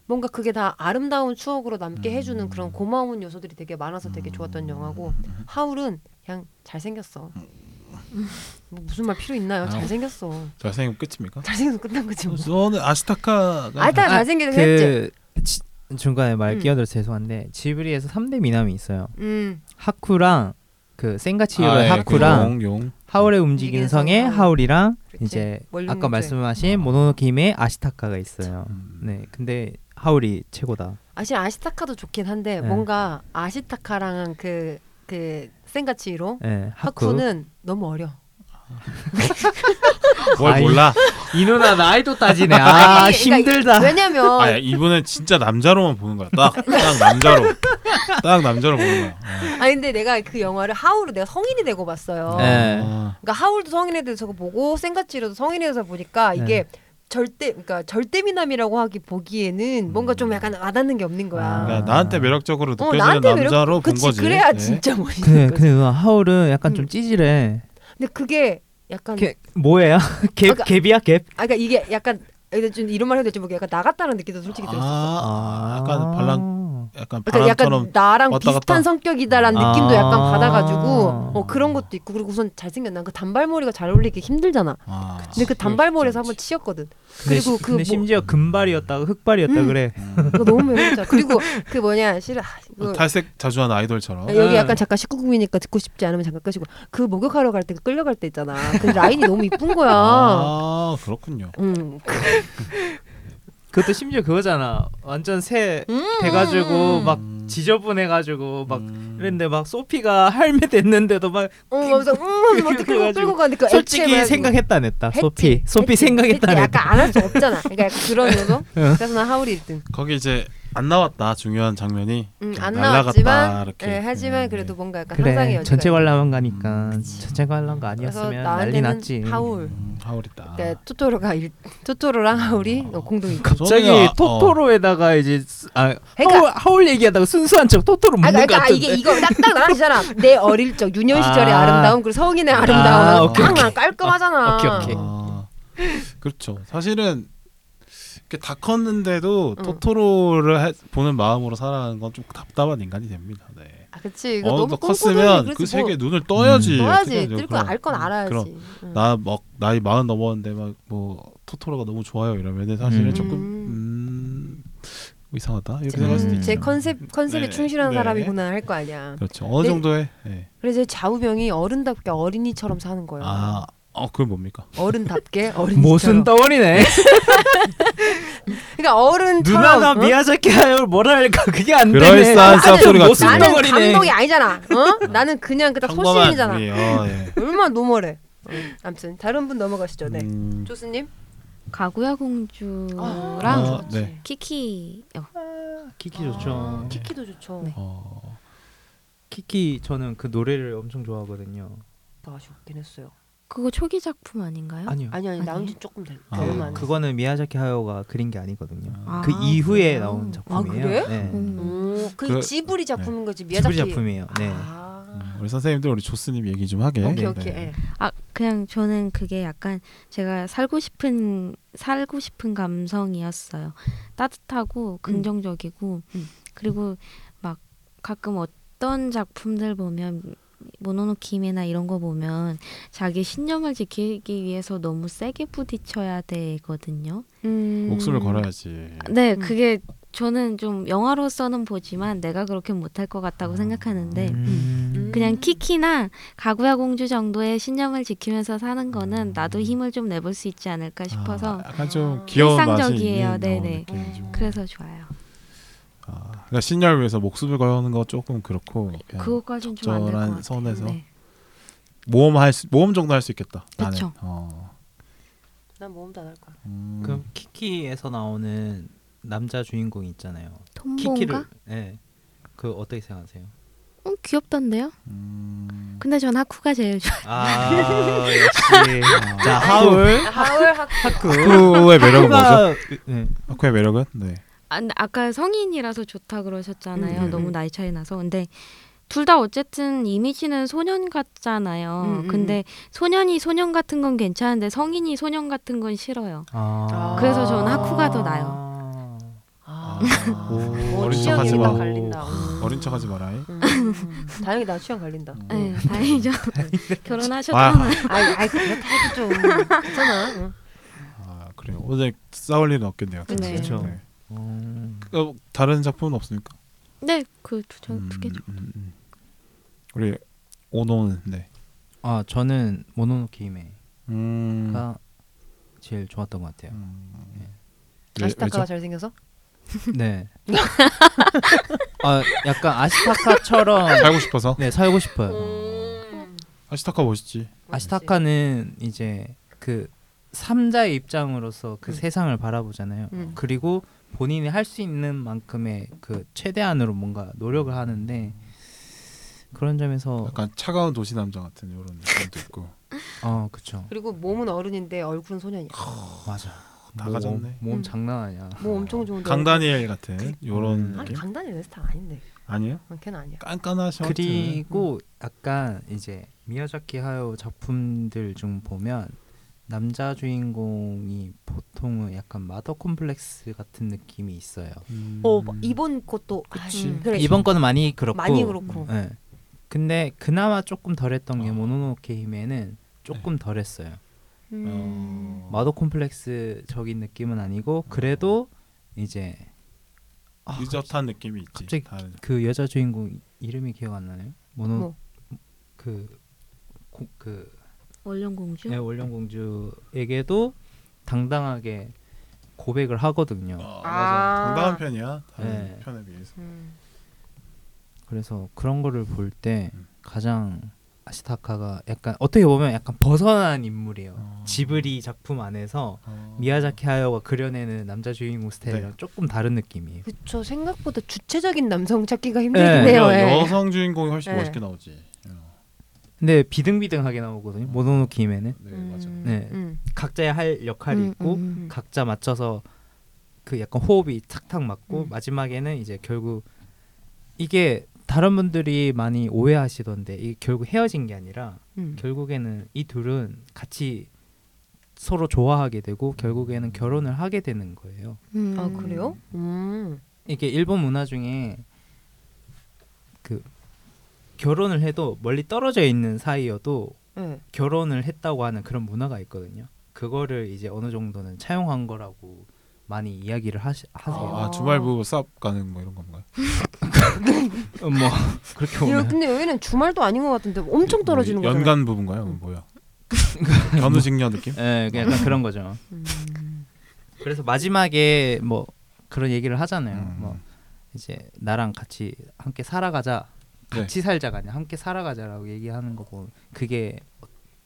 S1: 뭔가 그게 다 아름다운 추억으로 남게 해주는
S3: 음.
S1: 그런 고마운 요소들이 되게 많아서 되게 좋았던 영화고 하울은 그냥 잘생겼어. 뭐 무슨 말 필요 있나요?
S3: 아.
S1: 잘생겼어.
S3: 잘생기면 끝입니까?
S1: 잘생겨서 끝난 거지 뭐.
S3: 저는 아시타카가
S1: 아, 일단
S2: 아,
S1: 잘생기긴 했지.
S2: 그 지, 중간에 말
S1: 음.
S2: 끼어들어 서 죄송한데 지브리에서 3대 미남이 있어요.
S1: 음.
S2: 하쿠랑 그 센가치히로의
S3: 아, 예,
S2: 하쿠랑
S3: 그 용, 용.
S2: 하울의 움직이는 성의 하울이랑
S1: 그렇지.
S2: 이제 아까. 말씀하신 모노노케임의 아시타카가 있어요.
S3: 음.
S2: 네, 근데 하울이 최고다.
S1: 사실 아시타카도 좋긴 한데
S2: 네.
S1: 뭔가 아시타카랑 그, 그 센가치로
S2: 네, 하쿠.
S1: 하쿠는 너무 어려.
S3: 뭘
S2: 아이.
S3: 몰라?
S2: 이 누나 나이도 따지네. 아
S1: 아니, 그러니까
S2: 힘들다.
S1: 왜냐면
S3: 아, 이분은 진짜 남자로만 보는 거야. 딱, 딱 남자로, 딱 남자로 보는 거야. 어.
S1: 아니 근데 내가 그 영화를 하울을 내가 성인이 되고 봤어요.
S2: 네.
S3: 아,
S1: 그러니까 하울도 성인이 돼서 보고 센가치로도 성인이 돼서 보니까 이게 절대 그러니까 절대 미남이라고 하기 보기에는 뭔가 좀 약간 와닿는 게 없는 거야.
S2: 아.
S3: 그러니까 나한테 매력적으로
S1: 어,
S3: 느껴지는
S1: 나한테 매력-
S3: 남자로 본
S1: 그치,
S3: 거지.
S1: 그래야
S3: 네.
S1: 진짜 멋있는
S2: 근데
S1: 거지.
S2: 근데 누나 하울은 약간 좀
S1: 음.
S2: 찌질해.
S1: 근데 그게 약간
S2: 걔 뭐예요? 갭
S1: 그러니까-
S2: 갭이야 갭?
S1: 아 그러니까 이게 약간 좀 이런 말 해도 될지 모르겠 약간 나갔다는 느낌도 솔직히 들었어.
S3: 아, 약간 발랑, 약간
S1: 그러니까 약간. 나랑
S3: 왔다 갔다.
S1: 비슷한 성격이다라는
S2: 아.
S1: 느낌도 약간 받아가지고 어 그런 것도 있고 그리고 우선 잘생겼 난그 단발머리가 잘 어울리기 힘들잖아.
S3: 아,
S1: 근데 그 단발머리에서 한번 치였거든. 그리고
S2: 시-
S1: 그
S2: 근데
S1: 뭐-
S2: 심지어 금발이었다가 흑발이었다
S1: 음.
S2: 그래.
S1: 그거 너무 매력있잖아. 그리고 그 뭐냐 싫어. 아,
S3: 음.
S1: 이거
S3: 탈색 자주 하는 아이돌처럼.
S1: 여기
S2: 네.
S1: 약간 잠깐 19금이니까 듣고 싶지 않으면 잠깐 끄시고 그 목욕하러 갈 때 그 끌려갈 때 있잖아. 그 라인이 너무 이쁜 거야.
S3: 아, 그렇군요.
S1: 음.
S2: 그것도 심지어 그거잖아. 완전 새
S1: 음.
S2: 돼가지고 막
S3: 음.
S2: 지저분해가지고 막
S3: 음.
S2: 이랬는데 막 소피가 할매 됐는데도 막
S1: 어, 그래서 음, 막 끌고 끌고 그
S2: 솔직히 생각했다 안 했다.
S1: 했지.
S2: 소피 소피
S1: 했지.
S2: 생각했다
S1: 했지.
S2: 안 했다.
S1: 약간 안 할 수 없잖아. 그러니까 약간 그런 요소. 그래서 난 하울이 1등.
S3: 거기 이제 안 나왔다 중요한 장면이.
S1: 음, 안
S3: 날라갔다,
S1: 나왔지만
S3: 이렇게.
S1: 예, 하지만
S3: 음,
S1: 그래도 뭔가 약간 상상의
S2: 그래
S1: 여지가
S2: 전체
S1: 있는.
S2: 관람한 가니까
S3: 음,
S2: 전체 관람가
S1: 그래서
S2: 아니었으면 난리
S1: 나한테는
S2: 났지.
S1: 하울.
S3: 음, 하울이다.
S1: 그러니까 토토로가 일, 토토로랑 하울이 어, 공동 1등.
S2: 갑자기
S3: 아-
S2: 토토로에다가 이제 스- 아
S1: 그러니까-
S2: 하울, 하울 얘기하다가 순수한 척 토토로
S1: 아,
S2: 묻는 것
S1: 그러니까
S2: 같은데.
S1: 이게 이거 딱딱 나란히잖아. 내 어릴 적 유년 시절의
S2: 아.
S1: 아. 름다움 그리고 성인의
S2: 아,
S1: 아름다움.
S2: 오케이,
S1: 딱 깔끔하잖아.
S2: 오케이, 오케이.
S3: 아, 그렇죠. 사실은 다 컸는데도
S1: 응.
S3: 토토로를 해- 보는 마음으로 살아가는 건 좀 답답한 인간이 됩니다. 네.
S1: 아, 그치. 이거 너무
S3: 컸으면
S1: 그뭐
S3: 세계에 눈을 떠야지.
S2: 음.
S1: 떠야지.
S3: 어떻게 하죠?
S1: 뜰거
S3: 그럼.
S1: 알건 알아야지.
S3: 그럼
S1: 응.
S3: 나막 나이 마흔 넘었는데 막 뭐 토토로가 너무 좋아요 이러면은 사실은
S2: 음.
S3: 조금 음 이상하다 이렇게 생각할 수도
S2: 음.
S3: 있죠.
S1: 제 컨셉 컨셉에
S3: 네.
S1: 충실한
S3: 네.
S1: 사람이구나 할 거 아니야.
S3: 그렇죠. 어느
S1: 네.
S3: 정도의 네.
S1: 그래서 좌우병이 어른답게 어린이처럼 사는 거예요.
S3: 아, 어 그건 뭡니까?
S1: 어른답게 어린이처럼.
S2: 모순 덩어리네.
S1: 그러니까 어른처럼.
S2: 누나가
S1: 어?
S2: 미야자키 하울 뭐랄까 그게 안 되네.
S3: 그럴싸한
S1: 나는
S3: 쌉소리 같은.
S2: 모순
S1: 나는
S2: 덩어리네.
S1: 감독이 아니잖아. 어? 나는 그냥
S3: 평범한
S1: 소시민이잖아.
S3: 우리, 어, 예.
S1: 얼마나 normal해. 어, 아무튼 다른 분 넘어가시죠. 네.
S3: 음,
S1: 죠스님.
S4: 가구야
S1: 아,
S4: 공주랑
S3: 아, 네.
S4: 키키 어,
S2: 키키 좋죠.
S1: 키키도 좋죠.
S4: 네.
S3: 어,
S2: 키키 저는 그 노래를 엄청 좋아하거든요.
S1: 더 아쉽긴 했어요.
S4: 그거 초기 작품 아닌가요?
S2: 아니요.
S1: 아니 아니? 나온 지 조금 된
S3: 아,
S1: 얼마
S2: 그,
S1: 됐어.
S2: 그거는 미야자키 하야오가 그린 게 아니거든요.
S4: 아,
S2: 그 이후에
S4: 그래요?
S2: 나온 작품이에요.
S1: 아, 그래?
S2: 네.
S4: 음.
S1: 음, 그,
S3: 그-
S1: 지브리 작품인 거지 미야자키.
S2: 지브리 작품이에요. 네.
S1: 아.
S3: 음, 우리 선생님들 우리 조스님 얘기 좀 하게.
S1: 오케이
S3: 네.
S1: 오케이. 예.
S4: 아 그냥 저는 그게 약간 제가 살고 싶은 살고 싶은 감성이었어요. 따뜻하고 긍정적이고
S1: 음.
S4: 그리고 막 가끔 어떤 작품들 보면 모노노키메나 이런 거 보면 자기 신념을 지키기 위해서 너무 세게 부딪혀야 되거든요.
S1: 음.
S3: 목숨을 걸어야지.
S4: 네,
S1: 음.
S4: 그게 저는 좀 영화로서는 보지만 내가 그렇게 못할 것 같다고 생각하는데
S2: 음.
S4: 그냥 키키나 가구야 공주 정도의 신념을 지키면서 사는 거는
S3: 음.
S4: 나도 힘을 좀 내볼 수 있지 않을까 싶어서
S3: 아, 약간 좀
S1: 아.
S3: 귀여운
S4: 일상적이에요. 네네.
S3: 어, 좀.
S4: 그래서 좋아요.
S3: 아, 그러니까 신념을 위해서 목숨을 거는 거 조금 그렇고 그냥
S4: 그거까지는 좀안될것
S3: 적절한. 선에서
S4: 네.
S3: 모험 할 수, 모험 정도 할 수 있겠다. 나는.
S4: 그쵸.
S3: 어.
S1: 난 모험도 안 할 거야.
S3: 음.
S2: 그럼 키키에서 나오는 남자 주인공 있잖아요. 키키를
S4: 톰보인가?
S2: 네. 그 어떻게 생각하세요?
S4: 어, 귀엽던데요?
S3: 음.
S4: 근데 전 하쿠가 제일 좋아요.
S2: 아 역시 자 하울
S1: 하울 학
S2: 하쿠
S3: 하쿠의 매력은 뭐죠?
S2: 네.
S3: 하쿠의 매력은 네.
S4: 아, 아까 성인이라서 좋다 그러셨잖아요.
S1: 음,
S4: 너무
S1: 음.
S4: 나이 차이 나서. 근데 둘 다 어쨌든 이미지는 소년 같잖아요.
S1: 음, 음,
S4: 근데 소년이 소년 같은 건 괜찮은데 성인이 소년 같은 건 싫어요.
S2: 아.
S4: 그래서 저는 하쿠가 더 나아요.
S1: 아.
S3: 아.
S2: 오.
S1: 어,
S3: 어린 척하지
S1: 딱
S3: 마.
S1: 갈린다. 음.
S3: 어린 척하지 마라.
S1: 음. 다행이다 취향 갈린다.
S3: 음.
S4: 네, 다행이죠. 결혼하셨잖아요.
S1: 아이 아이 그렇다 해도 좀 괜찮아. 응.
S3: 아 그래요. 오늘 싸울 일은 없겠네요.
S4: 네.
S2: 그쵸.
S3: 네.
S2: 음.
S3: 어, 다른 작품은 없습니까?
S4: 네, 그두두 개죠.
S3: 음, 음. 우리 오노는 네.
S2: 아 저는 모노노케 히메가
S3: 음.
S2: 제일 좋았던 것 같아요.
S3: 음.
S2: 네,
S3: 왜-
S1: 아시타카가
S3: 왜죠?
S1: 잘생겨서?
S2: 네. 아 약간 아시타카처럼
S3: 살고 싶어서
S2: 네 살고 싶어요.
S1: 음.
S3: 아시타카 멋있지.
S2: 아시타카는 이제 그 삼자의 입장으로서 그
S1: 음.
S2: 세상을 바라보잖아요.
S1: 음.
S2: 그리고 본인이 할 수 있는 만큼의 그 최대한으로 뭔가 노력을 하는데 그런 점에서
S3: 약간 차가운 도시 남자 같은 이런 느낌도 있고.
S2: 어 그쵸
S1: 그리고 몸은 어른인데 얼굴은 소년이야.
S2: 맞아
S3: 다 가졌네.
S2: 몸
S1: 음.
S2: 장난 아니야.
S1: 뭐 엄청 좋은데.
S3: 강다니엘 같은 이런
S2: 음.
S1: 아니
S3: 느낌
S1: 강다니엘 내 스타일 아닌데.
S3: 아니에요?
S1: 어, 걔는 아니야.
S3: 깐깐하셔.
S2: 그리고 약간 이제 미야자키 하요 작품들 중 보면 남자 주인공이 보통은 약간 마더 콤플렉스 같은 느낌이 있어요.
S3: 음.
S1: 어 이번 것도
S3: 그치.
S1: 음, 그래.
S2: 이번 거는 많이 그렇고
S1: 많이 그렇고.
S2: 네. 근데 그나마 조금 덜했던 게
S3: 어.
S2: 모노노케 히메는 조금 덜했어요.
S1: 음.
S3: 어.
S2: 마더 콤플렉스적인 느낌은 아니고 그래도 이제 아,
S3: 유젓한 느낌이 있지.
S2: 갑자기
S3: 다른.
S2: 그 여자 주인공 이름이 기억 안 나네요. 모노
S1: 뭐?
S2: 그 고, 그
S4: 원령공주.
S2: 네, 원령공주에게도 당당하게 고백을 하거든요.
S3: 어,
S1: 아.
S3: 맞아. 당당한 편이야. 다른
S2: 네.
S3: 편에 비해서.
S1: 음.
S2: 그래서 그런 거를 볼 때
S3: 음.
S2: 가장 아시타카가 약간 어떻게 보면 약간 벗어난 인물이에요.
S3: 어.
S2: 지브리 작품 안에서
S3: 어.
S2: 미야자키 하야오가 그려내는 남자 주인공 스타일이랑
S3: 네.
S2: 조금 다른 느낌이에요.
S1: 그쵸 생각보다 주체적인 남성 찾기가 힘들긴
S2: 네.
S1: 해요.
S3: 그러니까
S1: 예.
S3: 여성 주인공이 훨씬
S1: 네.
S3: 멋있게 나오지. 어.
S2: 근데 비등비등하게 나오거든요. 모노노키 히메는
S3: 네
S1: 음,
S3: 맞아.
S2: 네.
S1: 음.
S2: 각자의 할 역할이
S4: 음,
S2: 있고
S4: 음.
S1: 음.
S2: 각자 맞춰서 그 약간 호흡이 탁탁 맞고
S1: 음.
S2: 마지막에는 이제 결국 이게 다른 분들이 많이 오해하시던데 이게 결국 헤어진 게 아니라
S1: 음.
S2: 결국에는 이 둘은 같이 서로 좋아하게 되고 결국에는 결혼을 하게 되는 거예요.
S4: 음.
S1: 아 그래요? 음.
S2: 이게 일본 문화 중에 그 결혼을 해도 멀리 떨어져 있는 사이여도
S1: 네.
S2: 결혼을 했다고 하는 그런 문화가 있거든요. 그거를 이제 어느 정도는 차용한 거라고 많이 이야기를 하시, 하세요.
S3: 아, 주말부 쌉 가는 뭐 이런 건가요?
S2: 어, 뭐 그렇게
S1: 야,
S2: 보면
S1: 근데 여기는 주말도 아닌 것 같은데 엄청 떨어지는
S3: 뭐
S1: 거잖아.
S3: 연간 부부인가요?
S1: 음.
S3: 뭐야? 견우직녀 느낌?
S2: 예, 그냥 약간 그런 거죠.
S1: 음.
S2: 그래서 마지막에 뭐 그런 얘기를 하잖아요.
S3: 음.
S2: 뭐 이제 나랑 같이 함께 살아가자.
S3: 네.
S2: 같이 살자가 아니라 함께 살아가자라고 얘기하는 거 보면 그게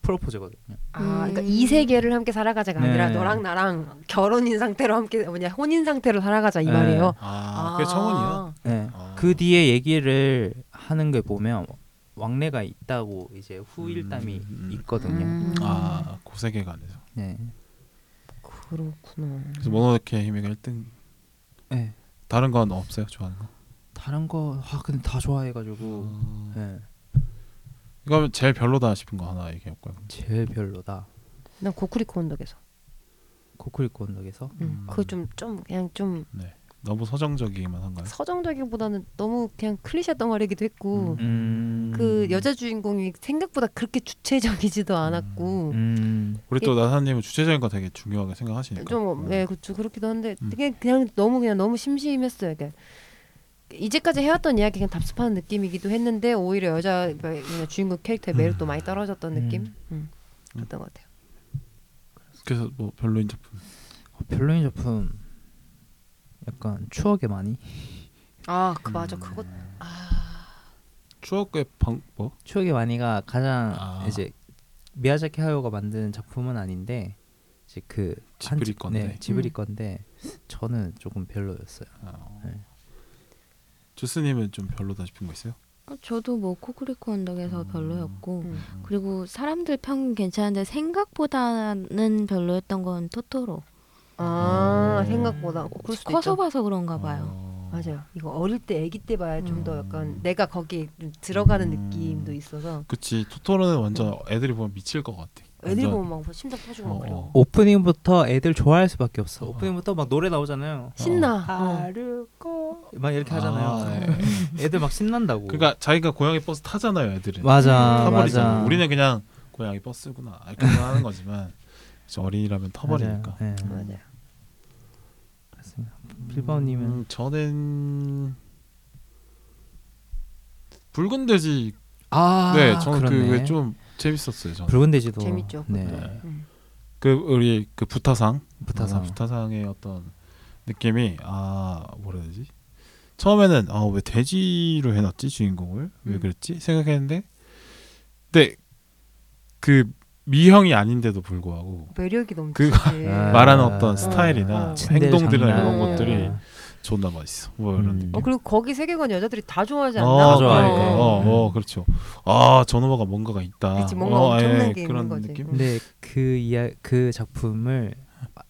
S2: 프로포즈거든요.
S1: 아, 그러니까
S4: 음.
S1: 이 세계를 함께 살아가자가
S2: 네.
S1: 아니라 너랑 나랑 결혼인 상태로 함께 뭐냐 혼인 상태로 살아가자 이
S2: 네.
S1: 말이에요.
S3: 아, 그게 청혼이야.
S2: 네.
S3: 아.
S2: 그 뒤에 얘기를 하는 게 보면 왕래가 있다고 이제 후일담이
S3: 음, 음.
S2: 있거든요.
S1: 음.
S3: 아 고세계관에서.
S2: 네.
S1: 그렇구나.
S3: 그래서 모노노케 히메가 1등.
S2: 네.
S3: 다른 건 없어요 좋아하는 거.
S2: 다른 거 아 근데 다 좋아해가지고
S3: 어...
S2: 네.
S3: 이거 제일 별로다 싶은 거 하나 얘기해 볼까요?
S2: 제일 별로다.
S1: 난 고쿠리코 언덕에서.
S2: 코쿠리코 언덕에서
S1: 음.
S3: 음.
S1: 그거 좀좀 그냥 좀
S3: 네. 너무 서정적이기만 한가요?
S1: 서정적이보다는 너무 그냥 클리셰 덩어리기도 했고
S2: 음.
S1: 그 여자 주인공이 생각보다 그렇게 주체적이지도 않았고
S2: 음.
S3: 우리 또 나사님은 주체적인 거 되게 중요하게 생각하시니까.
S1: 좀
S3: 네.
S1: 예, 그렇죠. 그렇기도 한데
S3: 음.
S1: 되게 그냥 너무 그냥 너무 심심했어요. 그러니까 이제까지 해왔던 이야기 그냥 답습하는 느낌이기도 했는데 오히려 여자 그냥 주인공 캐릭터의 매력도 많이 떨어졌던
S2: 음.
S1: 느낌. 음.
S3: 음.
S1: 어떤 것 같아요.
S3: 그래서 뭐 별로인 작품.
S2: 어, 별로인 작품 약간 추억의 많이
S1: 아, 그 맞아.
S3: 음.
S1: 그거
S3: 추억의 방 뭐?
S2: 추억의 많이가 가장
S3: 아.
S2: 이제 미야자키 하요가 만든 작품은 아닌데 이제 그
S3: 지브리
S2: 한-
S3: 건데.
S2: 네, 지브리
S1: 음.
S2: 건데 저는 조금 별로였어요.
S3: 어.
S2: 네.
S3: 주스님은 좀 별로다 싶은 거 있어요?
S4: 어, 저도 뭐 코쿠리코 언덕에서
S3: 음.
S4: 별로였고
S1: 음.
S4: 그리고 사람들 평 괜찮은데 생각보다는 별로였던 건 토토로.
S1: 아,
S3: 음.
S1: 생각보다 그럴 수도
S4: 커서
S1: 있죠.
S4: 봐서 그런가 봐요.
S3: 어.
S1: 맞아요. 이거 어릴 때 아기 때 봐야 좀더
S3: 음.
S1: 약간 내가 거기에 좀 들어가는
S3: 음.
S1: 느낌도 있어서
S3: 그치 토토로는 완전 애들이 보면 미칠 것 같아.
S1: 애들
S3: 완전-
S1: 보면 막 심장 터지고 막
S3: 어,
S1: 그래요.
S3: 어.
S2: 오프닝부터 애들 좋아할 수밖에 없어.
S3: 어.
S2: 오프닝부터 막 노래 나오잖아요.
S1: 신나. 어.
S2: 하루고 막 이렇게 하잖아요.
S3: 아, 네.
S2: 애들 막 신난다고.
S3: 그러니까 자기가 고양이 버스 타잖아요, 애들은.
S2: 맞아,
S3: 타버리잖아.
S2: 맞아.
S3: 우리는 그냥 고양이 버스구나 이렇게 하는 거지만 이제 어린이라면 터버리니까.
S2: 맞아요. 네.
S1: 맞아요.
S2: 그렇습니다. 필바오님은
S3: 음, 저는 붉은 돼지.
S2: 아,
S3: 네, 저는
S2: 그렇네.
S3: 그게 좀 재밌었어요. 저는.
S2: 붉은 돼지도
S1: 재밌죠.
S2: 네.
S3: 네.
S1: 음.
S3: 그 우리 그 부타상
S2: 부타상.
S3: 아, 부타상의 어떤 느낌이 아 뭐라 해야 되지? 처음에는 아 왜 돼지로 해놨지 주인공을 왜
S1: 음.
S3: 그랬지 생각했는데 근데 그 미형이 아닌데도 불구하고
S1: 매력이 넘치지.
S3: 그거
S2: 아.
S3: 말하는 어떤
S2: 어,
S3: 스타일이나
S1: 어.
S2: 츤데레
S3: 행동들이나
S2: 장난.
S3: 이런
S1: 어.
S3: 것들이 존나 맛있어 뭐 이런
S2: 음.
S3: 느낌.
S1: 어 그리고 거기 세계관 여자들이 다 좋아하지 않나?
S3: 어,
S2: 좋아하니까.
S3: 어, 어, 그렇죠. 아, 저놈아가 뭔가가 있다.
S1: 그치, 뭔가
S3: 어,
S1: 엄청난
S3: 예,
S1: 게
S3: 그런
S1: 있는 거지.
S3: 느낌.
S1: 음.
S2: 근데 그 이야 그 작품을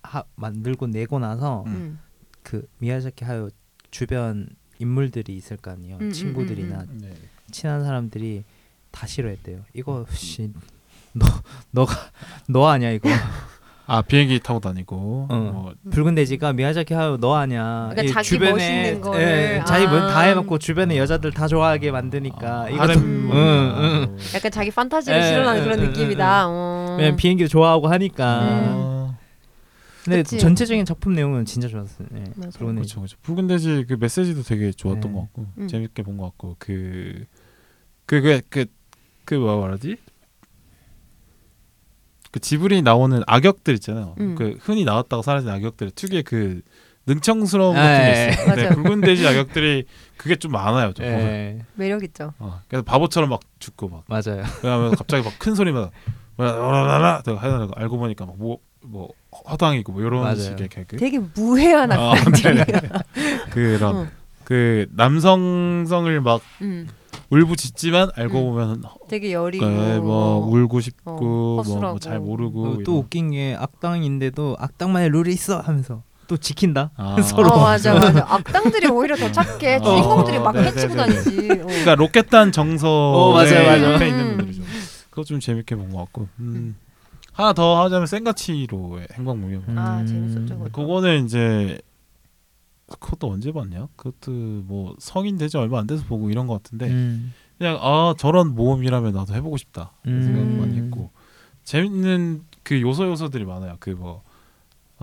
S2: 하, 만들고 내고 나서
S3: 음.
S1: 음.
S2: 그 미야자키 하요 주변 인물들이 있을 거 아니에요.
S1: 음, 음,
S2: 친구들이나
S1: 음,
S3: 네.
S2: 친한 사람들이 다 싫어했대요. 이거 씨, 너 너가 너 아니야 이거.
S3: 아, 비행기 타고 다니고.
S2: 어.
S3: 뭐,
S2: 붉은 돼지가 미야자키 하요 너 아니야.
S1: 그러니까
S2: 이
S1: 자기 멋있는 거를.
S2: 예, 자기
S1: 아.
S2: 뭐다 해놓고 주변에 여자들 다 좋아하게 만드니까
S3: 아,
S2: 이거
S3: 하렘
S2: 좀-
S3: 뭐,
S2: 응, 응.
S1: 약간 자기 판타지를
S2: 예,
S1: 실현하는
S2: 예,
S1: 그런
S2: 예,
S1: 느낌이다. 어.
S2: 왜냐면 비행기도 좋아하고 하니까.
S3: 어,
S2: 근데
S1: 그치.
S2: 전체적인 작품 내용은 진짜 좋았어요. 네.
S1: 맞아.
S2: 붉은 돼지.
S3: 그렇죠, 그렇죠. 붉은 돼지 그 메시지도 되게 좋았던
S2: 네.
S3: 것 같고
S1: 음.
S3: 재밌게 본 것 같고 그 그게 그그 뭐라 말하지? 그 지브리 나오는 악역들 있잖아요.
S1: 음.
S3: 그 흔히 나왔다가 사라진 악역들 특유의 그 능청스러움
S2: 아,
S3: 같은 게
S2: 예.
S3: 있어요. 근데
S1: 맞아요.
S3: 붉은 돼지 악역들이 그게 좀 많아요. 좀.
S2: 예,
S1: 매력 있죠.
S3: 어, 그래서 바보처럼 막 죽고 막
S2: 맞아요.
S3: 그러면 갑자기 막 큰 소리만 라라라 하다가 알고 보니까 막뭐 뭐 허당이고 뭐 이런
S2: 맞아요.
S3: 식의 개그
S1: 되게 무해한
S3: 어,
S1: 악당들이야.
S3: 그런
S1: 어.
S3: 그 남성성을 막
S1: 음.
S3: 울부짖지만 알고
S1: 음.
S3: 보면
S1: 되게 여리고
S3: 네, 뭐 울고
S1: 어,
S3: 싶고 뭐
S1: 허술하고.
S3: 잘 모르고
S2: 어, 또
S3: 이런.
S2: 웃긴 게 악당인데도 악당만의 룰이 있어 하면서 또 지킨다.
S3: 아.
S2: 서로.
S1: 어 맞아 맞아. 악당들이 오히려 더 착해.
S3: 어.
S1: 주인공들이 막
S3: 네,
S1: 해치고
S3: 네, 네.
S1: 다니지. 어.
S3: 그러니까 로켓단 정서에
S2: 어, 맞아요, 맞아요.
S3: 옆에 있는
S1: 음.
S3: 분들이죠. 그거 좀 재밌게 본 것 같고 음. 하나 더 하자면 센가치로의 행방무명
S1: 아,
S2: 음.
S1: 재밌었죠, 그거.
S3: 그거는 이제 그것도 언제 봤냐? 그것도 뭐 성인 되지 얼마 안 돼서 보고 이런 것 같은데
S2: 음.
S3: 그냥 아 저런 모험이라면 나도 해보고 싶다
S2: 음.
S3: 생각 많이 했고 재밌는 그 요소 요소들이 많아요. 그 뭐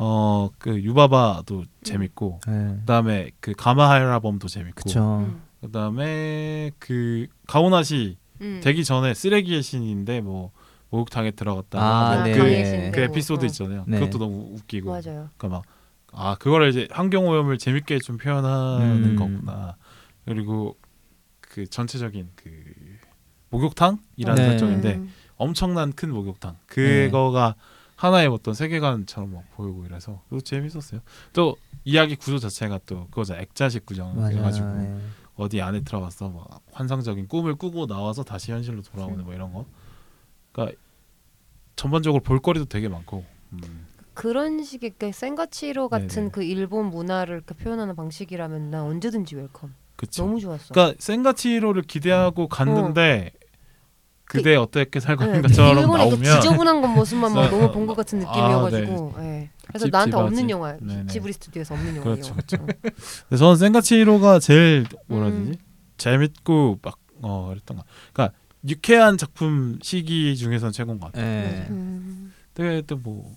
S3: 어 그 유바바도 재밌고
S2: 네.
S3: 그다음에 그 가마하라범도 재밌고
S2: 그쵸.
S1: 음.
S3: 그다음에 그 가오나시
S1: 음.
S3: 되기 전에 쓰레기의 신인데 뭐 목욕탕에 들어갔다가
S2: 아,
S3: 뭐
S1: 아,
S2: 네.
S3: 그,
S2: 네.
S3: 그 에피소드
S1: 어.
S3: 있잖아요.
S2: 네.
S3: 그것도 너무 웃기고
S1: 맞아요.
S3: 그러니까 막 아 그거를 이제 환경 오염을 재밌게 좀 표현하는
S2: 음.
S3: 거구나. 그리고 그 전체적인 그 목욕탕이라는
S2: 네.
S3: 설정인데
S1: 음.
S3: 엄청난 큰 목욕탕 그거가 하나의 어떤 세계관처럼 막 보이고 이래서 그거 재밌었어요. 또 이야기 구조 자체가 또 그거죠 액자식 구정
S2: 맞아요.
S3: 해가지고
S2: 네.
S3: 어디 안에 들어가서 막 환상적인 꿈을 꾸고 나와서 다시 현실로 돌아오는 뭐 이런 거. 그러니까 전반적으로 볼거리도 되게 많고. 음.
S1: 그런 식의 그 센과 치히로 같은
S3: 네네.
S1: 그 일본 문화를 이렇게 표현하는 방식이라면 난 언제든지 welcome.
S3: 그쵸.
S1: 너무 좋았어.
S3: 그러니까 센과 치히로를 기대하고 갔는데 그대 어떻게 살고
S1: 네,
S3: 있는가처럼
S1: 일본의 그
S3: 나오면
S1: 지저분한 건 모습만 막
S3: 네.
S1: 너무 본 것 같은
S3: 아,
S1: 느낌이어가지고. 예. 그래서
S3: 찝찝하지.
S1: 나한테 없는 영화.
S3: 네네.
S1: 지브리 스튜디오에서 없는 영화.
S3: 그렇죠,
S1: 이거. 어.
S3: 저는 센과 치히로가 제일 뭐라
S1: 음.
S3: 되지? 재밌고 막어 그랬던 거. 그러니까 유쾌한 작품 시기 중에선 최고인 것 같아요.
S2: 예.
S4: 음.
S3: 되게 또 뭐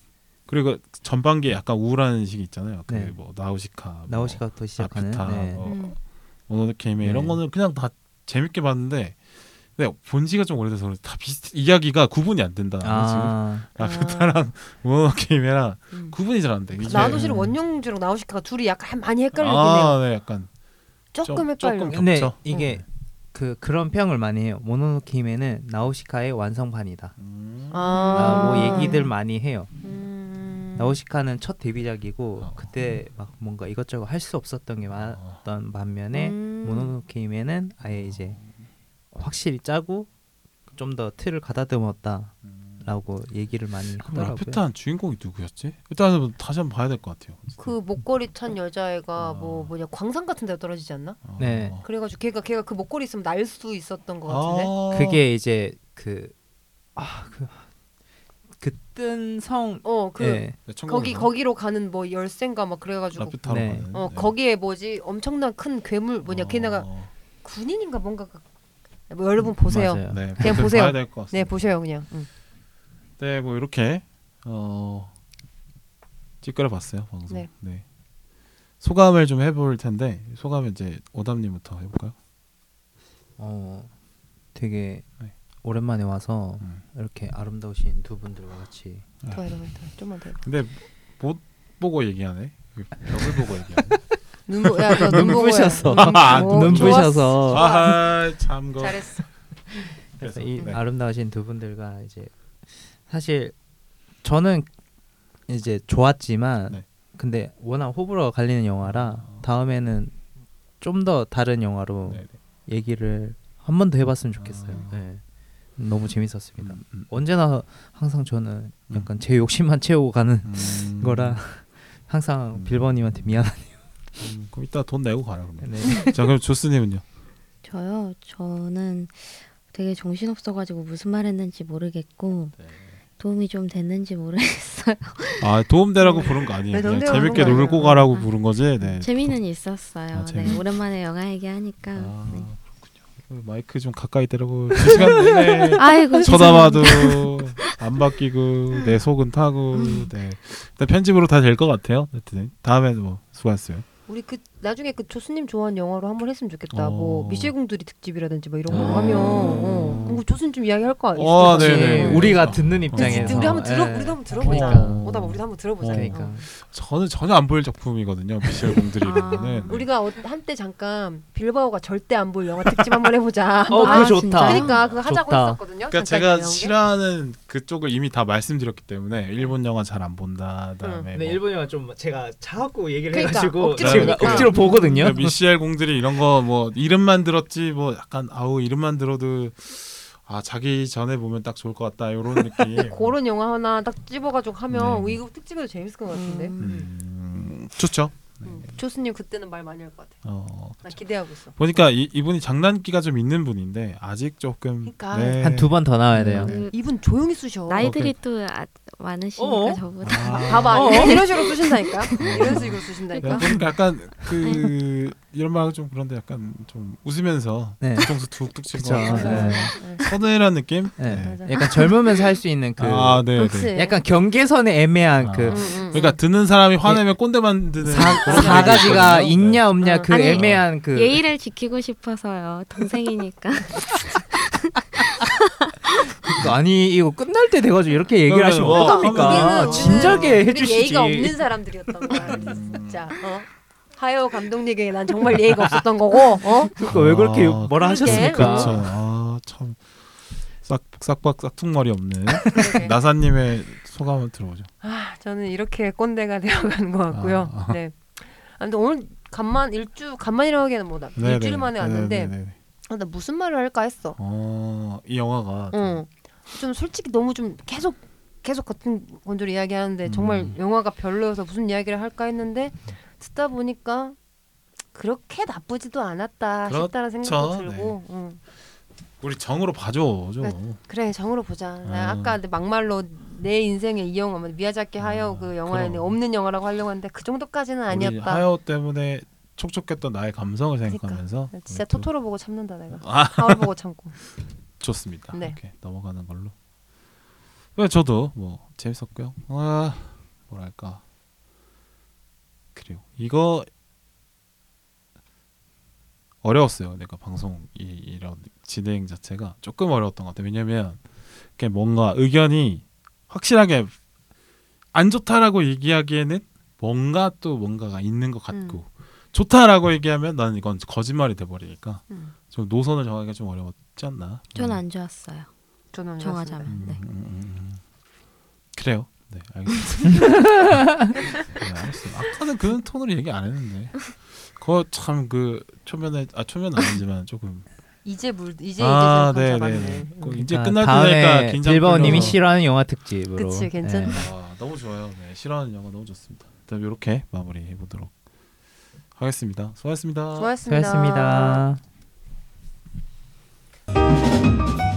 S3: 그리고 전반기에 약간 우울한 시기 있잖아요. 그
S2: 네.
S3: 뭐 나우시카, 뭐
S2: 나오시카부터 시작하는.
S3: 아피타,
S2: 네.
S3: 뭐
S1: 음.
S3: 모노노케이메 이런
S2: 네.
S3: 거는 그냥 다 재밌게 봤는데 근데 본 지가 좀 오래돼서 그런지 다 비슷 이야기가 구분이 안 된다. 지금
S2: 아,
S3: 아피타랑 모노노케이메랑
S1: 음.
S3: 구분이 잘 안 돼. 이게-
S1: 나노시랑 원영주랑 나오시카가 둘이 약간 많이 헷갈리긴 해요.
S3: 아, 네, 약간
S1: 조금
S3: 좀-
S1: 헷갈려.
S2: 근데. 이게 그 그런 평을 많이 해요. 모노노케이메는 나우시카의 완성판이다.
S3: 음.
S1: 아,
S2: 아, 뭐 얘기들 많이 해요.
S1: 음.
S2: 나우시카는 첫 데뷔작이고
S3: 어.
S2: 그때 막 뭔가 이것저것 할 수 없었던 게
S3: 어.
S2: 많았던 반면에
S1: 음.
S2: 모노노케이메는 아예 이제 확실히 짜고 좀 더 틀을 가다듬었다라고 얘기를 많이 하더라고요.
S3: 라퓨타는 주인공이 누구였지? 일단은 다시 한번 봐야 될 것 같아요.
S1: 그 목걸이 찬 여자애가
S3: 아.
S1: 뭐 뭐냐 광산 같은 데 떨어지지 않나?
S3: 어.
S2: 네.
S1: 그래가지고 걔가 걔가 그 목걸이 있으면 날수 있었던 것 같은데.
S3: 아.
S2: 그게 이제 그 아, 그 그뜬 성
S1: 어그
S2: 예.
S3: 네,
S1: 거기 거기로 가는 뭐 열쇠인가 막 그래가지고
S3: 라퓨타로
S2: 네.
S3: 가는.
S1: 어
S3: 네.
S1: 거기에 뭐지 엄청난 큰 괴물 뭐냐
S3: 어.
S1: 걔네가 군인인가 뭔가 그- 뭐 여러분 보세요.
S2: 맞아요.
S3: 네,
S1: 그냥
S3: 좀
S1: 보세요.
S3: 봐야 될것 같습니다.
S1: 네 보셔요 그냥. 응.
S3: 네, 뭐 이렇게 어 찌끄려 봤어요 방송.
S1: 네.
S3: 네. 소감을 좀 해볼 텐데 소감 이제 오담님부터 해볼까요?
S2: 어 되게
S3: 네.
S2: 오랜만에 와서
S3: 음.
S2: 이렇게 아름다우신 두 분들과 같이
S1: 더 해라 더 좀만 더.
S3: 근데 못 보고 얘기하네. 벽을 보고 얘기하네.
S1: 눈 야너 눈눈
S2: 부셔서.
S3: 아,
S2: 눈 부셔서
S3: 아, 참 거.
S1: 잘했어.
S2: 그래서 이
S3: 네.
S2: 아름다우신 두 분들과 이제 사실 저는 이제 좋았지만
S3: 네.
S2: 근데 워낙 호불호가 갈리는 영화라 다음에는 좀 더 다른 영화로
S3: 네, 네.
S2: 얘기를 한 번 더 해봤으면 좋겠어요.
S3: 아.
S2: 네. 너무 재밌었습니다.
S3: 음, 음,
S2: 언제나 항상 저는
S3: 음.
S2: 약간 제 욕심만 채우고 가는
S3: 음.
S2: 거라 항상
S3: 음.
S2: 빌버님한테 미안하네요.
S3: 음, 그럼 이따 돈 내고 가라 그러면.
S2: 네.
S3: 자 그럼 조스님은요?
S4: 저요. 저는 되게 정신 없어가지고 무슨 말 했는지 모르겠고
S3: 네.
S4: 도움이 좀 됐는지 모르겠어요.
S3: 아 도움되라고 부른 거 아니에요.
S1: 네,
S3: 재밌게 놀고. 가라고
S4: 아.
S3: 부른 거지. 네.
S4: 재미는 있었어요.
S3: 아, 재미.
S4: 네, 오랜만에 영화 얘기하니까.
S3: 아,
S4: 네.
S3: 마이크 좀 가까이 대라고 두 시간 내내
S4: 아이고
S3: 쳐다봐도 안 바뀌고 내 속은 타고 네. 일단 편집으로 다 될 것 같아요. 다음에 뭐 수고하셨어요.
S1: 우리 그 나중에 그 조수님 좋아하는 영화로 한번 했으면 좋겠다.
S3: 어.
S1: 뭐 미실공들이 특집이라든지 뭐 이런 거
S3: 어.
S1: 하면 어. 그럼 조수님 좀 이야기할 거 아니에요?
S3: 어,
S2: 그치.
S3: 네네.
S2: 우리가 듣는
S1: 우리,
S2: 입장에서
S1: 우리 한번 들어
S2: 예.
S1: 우리도 한번 들어보자.
S3: 그러니까.
S1: 오다 우리도 한번 들어보자.
S2: 그러니까
S1: 어.
S3: 저는 전혀 안 보일 작품이거든요. 미셸 공들이
S4: 아.
S1: 우리가 어- 한때 잠깐 빌바오가 절대 안 볼 영화 특집 한번 해보자.
S2: 어
S4: 아,
S2: 그거 좋다.
S1: 그러니까 그거 하자고
S2: 좋다.
S1: 했었거든요.
S3: 그러니까 제가. 싫어하는 그쪽을 이미 다 말씀드렸기 때문에 일본 영화 잘 안 본다. 그다음에
S2: 근데
S3: 뭐
S2: 일본 영화 좀 제가 자꾸 얘기를
S1: 그러니까,
S2: 해가지고
S1: 억지로
S2: 제가
S1: 보니까.
S2: 억지로 보거든요.
S3: 그러니까 미셸 공들이 이런 거 뭐 이름만 들었지 뭐 약간 아우 이름만 들어도 아 자기 전에 보면 딱 좋을 것 같다 이런 느낌.
S1: 그런 영화 하나 딱 집어가지고 하면
S3: 네.
S1: 이거 특집에도 재밌을 것 같은데.
S4: 음.
S3: 음, 좋죠.
S1: 음. 조수님 그때는 말 많이 할 것 같아.
S3: 어,
S1: 나 기대하고 있어.
S3: 보니까 이, 이분이 장난기가 좀 있는 분인데 아직 조금
S1: 그러니까.
S3: 네.
S2: 한두 번 더 나와야 돼요.
S3: 네.
S1: 이분 조용히 쑤셔.
S4: 나이들이 또 아, 많으시니까
S2: 어?
S4: 저보다.
S3: 아,
S1: 봐봐
S2: 어?
S1: 이런 식으로 쑤신다니까. 이런 식으로 쑤신다니까.
S3: 야, 보니까 약간 그 이런 말은 좀 그런데 약간 좀 웃으면서
S2: 네.
S3: 뒤통수 툭툭 치고
S2: 그쵸.
S3: 하면서
S2: 네.
S3: 서늘한 느낌.
S2: 네.
S1: 맞아.
S2: 약간 젊으면서 할 수 있는 그
S3: 아, 네. 네.
S2: 약간 경계선의 애매한
S3: 아.
S2: 그
S1: 응, 응,
S3: 그러니까 듣는 사람이 화내면 꼰대 만드는
S2: 사,
S3: 그런
S2: 사 가지가. 있냐 없냐
S1: 어.
S2: 그
S4: 아니,
S2: 애매한 그
S4: 예의를 지키고 싶어서요. 동생이니까.
S2: 아니 이거 끝날 때 돼가지고 이렇게 얘기를 하시면
S3: 뭐
S2: 어떡합니까?
S1: 우리는-
S2: 진작에
S1: 우리는
S2: 해주시지.
S1: 예의가 없는 사람들이었던 거야. 진짜. 어? 하여 감독님에게 난 정말 예의가 없었던 거고. 어?
S2: 그러니까 왜 그렇게
S3: 아,
S2: 뭐라. 하셨습니까?
S3: 그렇죠. 아, 참 싹, 싹박 싹퉁머리 없는
S1: 그러게.
S3: 나사님의 소감을 들어보죠.
S1: 아, 저는 이렇게 꼰대가 되어가는 것 같고요.
S3: 아.
S1: 네. 아무튼 오늘 간만 일주 간만이라고 하기에는 뭐나
S3: 네네.
S1: 일주일 만에 왔는데
S3: 네네네.
S1: 아, 나 무슨 말을 할까 했어.
S3: 어, 이 영화가 좀
S1: 어. 좀 솔직히 너무 좀 계속 계속 같은 건조를 이야기하는데
S3: 음.
S1: 정말 영화가 별로여서 무슨 이야기를 할까 했는데 듣다 보니까 그렇게 나쁘지도 않았다
S3: 그렇죠.
S1: 싶다는 생각도
S3: 네.
S1: 들고 응.
S3: 우리 정으로 봐줘 좀.
S1: 네. 그래 정으로 보자. 나
S3: 아.
S1: 아까 내 막말로 내 인생의 이 영화 미야자키 하야오
S3: 아,
S1: 그 영화에는
S3: 그럼.
S1: 없는 영화라고 하려고 했는데 그 정도까지는 아니었다.
S3: 하야오 때문에 촉촉했던 나의 감성을 생각하면서
S1: 나 진짜 토토로 보고 참는다 내가.
S3: 아.
S1: 하울 보고 참고.
S3: 좋습니다.
S1: 네.
S3: 이렇게 넘어가는 걸로. 네, 저도 뭐 재밌었고요. 아, 뭐랄까. 그래요. 이거 어려웠어요. 내가 방송 이, 이런 진행 자체가 조금 어려웠던 것 같아요. 왜냐면 이렇게 뭔가 의견이 확실하게 안 좋다라고 얘기하기에는 뭔가 또 뭔가가 있는 것 같고 좋다라고 얘기하면 나는 이건 거짓말이 돼버리니까
S1: 음.
S3: 좀 노선을 정하기가 좀 어려웠 지 않나.
S4: 전안 좋았어요.
S1: 저는
S4: 정하자면.
S3: 음,
S4: 네.
S3: 음, 음, 음. 그래요. 네, 알겠습니다. 네, 알았어요. 아까는 그런 톤으로 얘기 안 했는데. 그거 참 그 초면에 아 초면 아니지만 조금
S1: 이제 물 이제
S3: 아,
S1: 이제
S3: 네,
S1: 잡았네.
S3: 네, 네. 그
S1: 응.
S3: 이제
S2: 그러니까
S3: 끝날
S2: 다음에
S3: 때니까 긴장 풀려서.
S2: 싫어하는 영화 특집으로.
S1: 그치, 괜찮다.
S2: 네.
S3: 아, 너무 좋아요. 네, 싫어하는 영화 너무 좋습니다. 일단 이렇게 마무리 해 보도록 하겠습니다. 수고하셨습니다.
S1: 수고하셨습니다.
S2: 수고하셨습니다. Música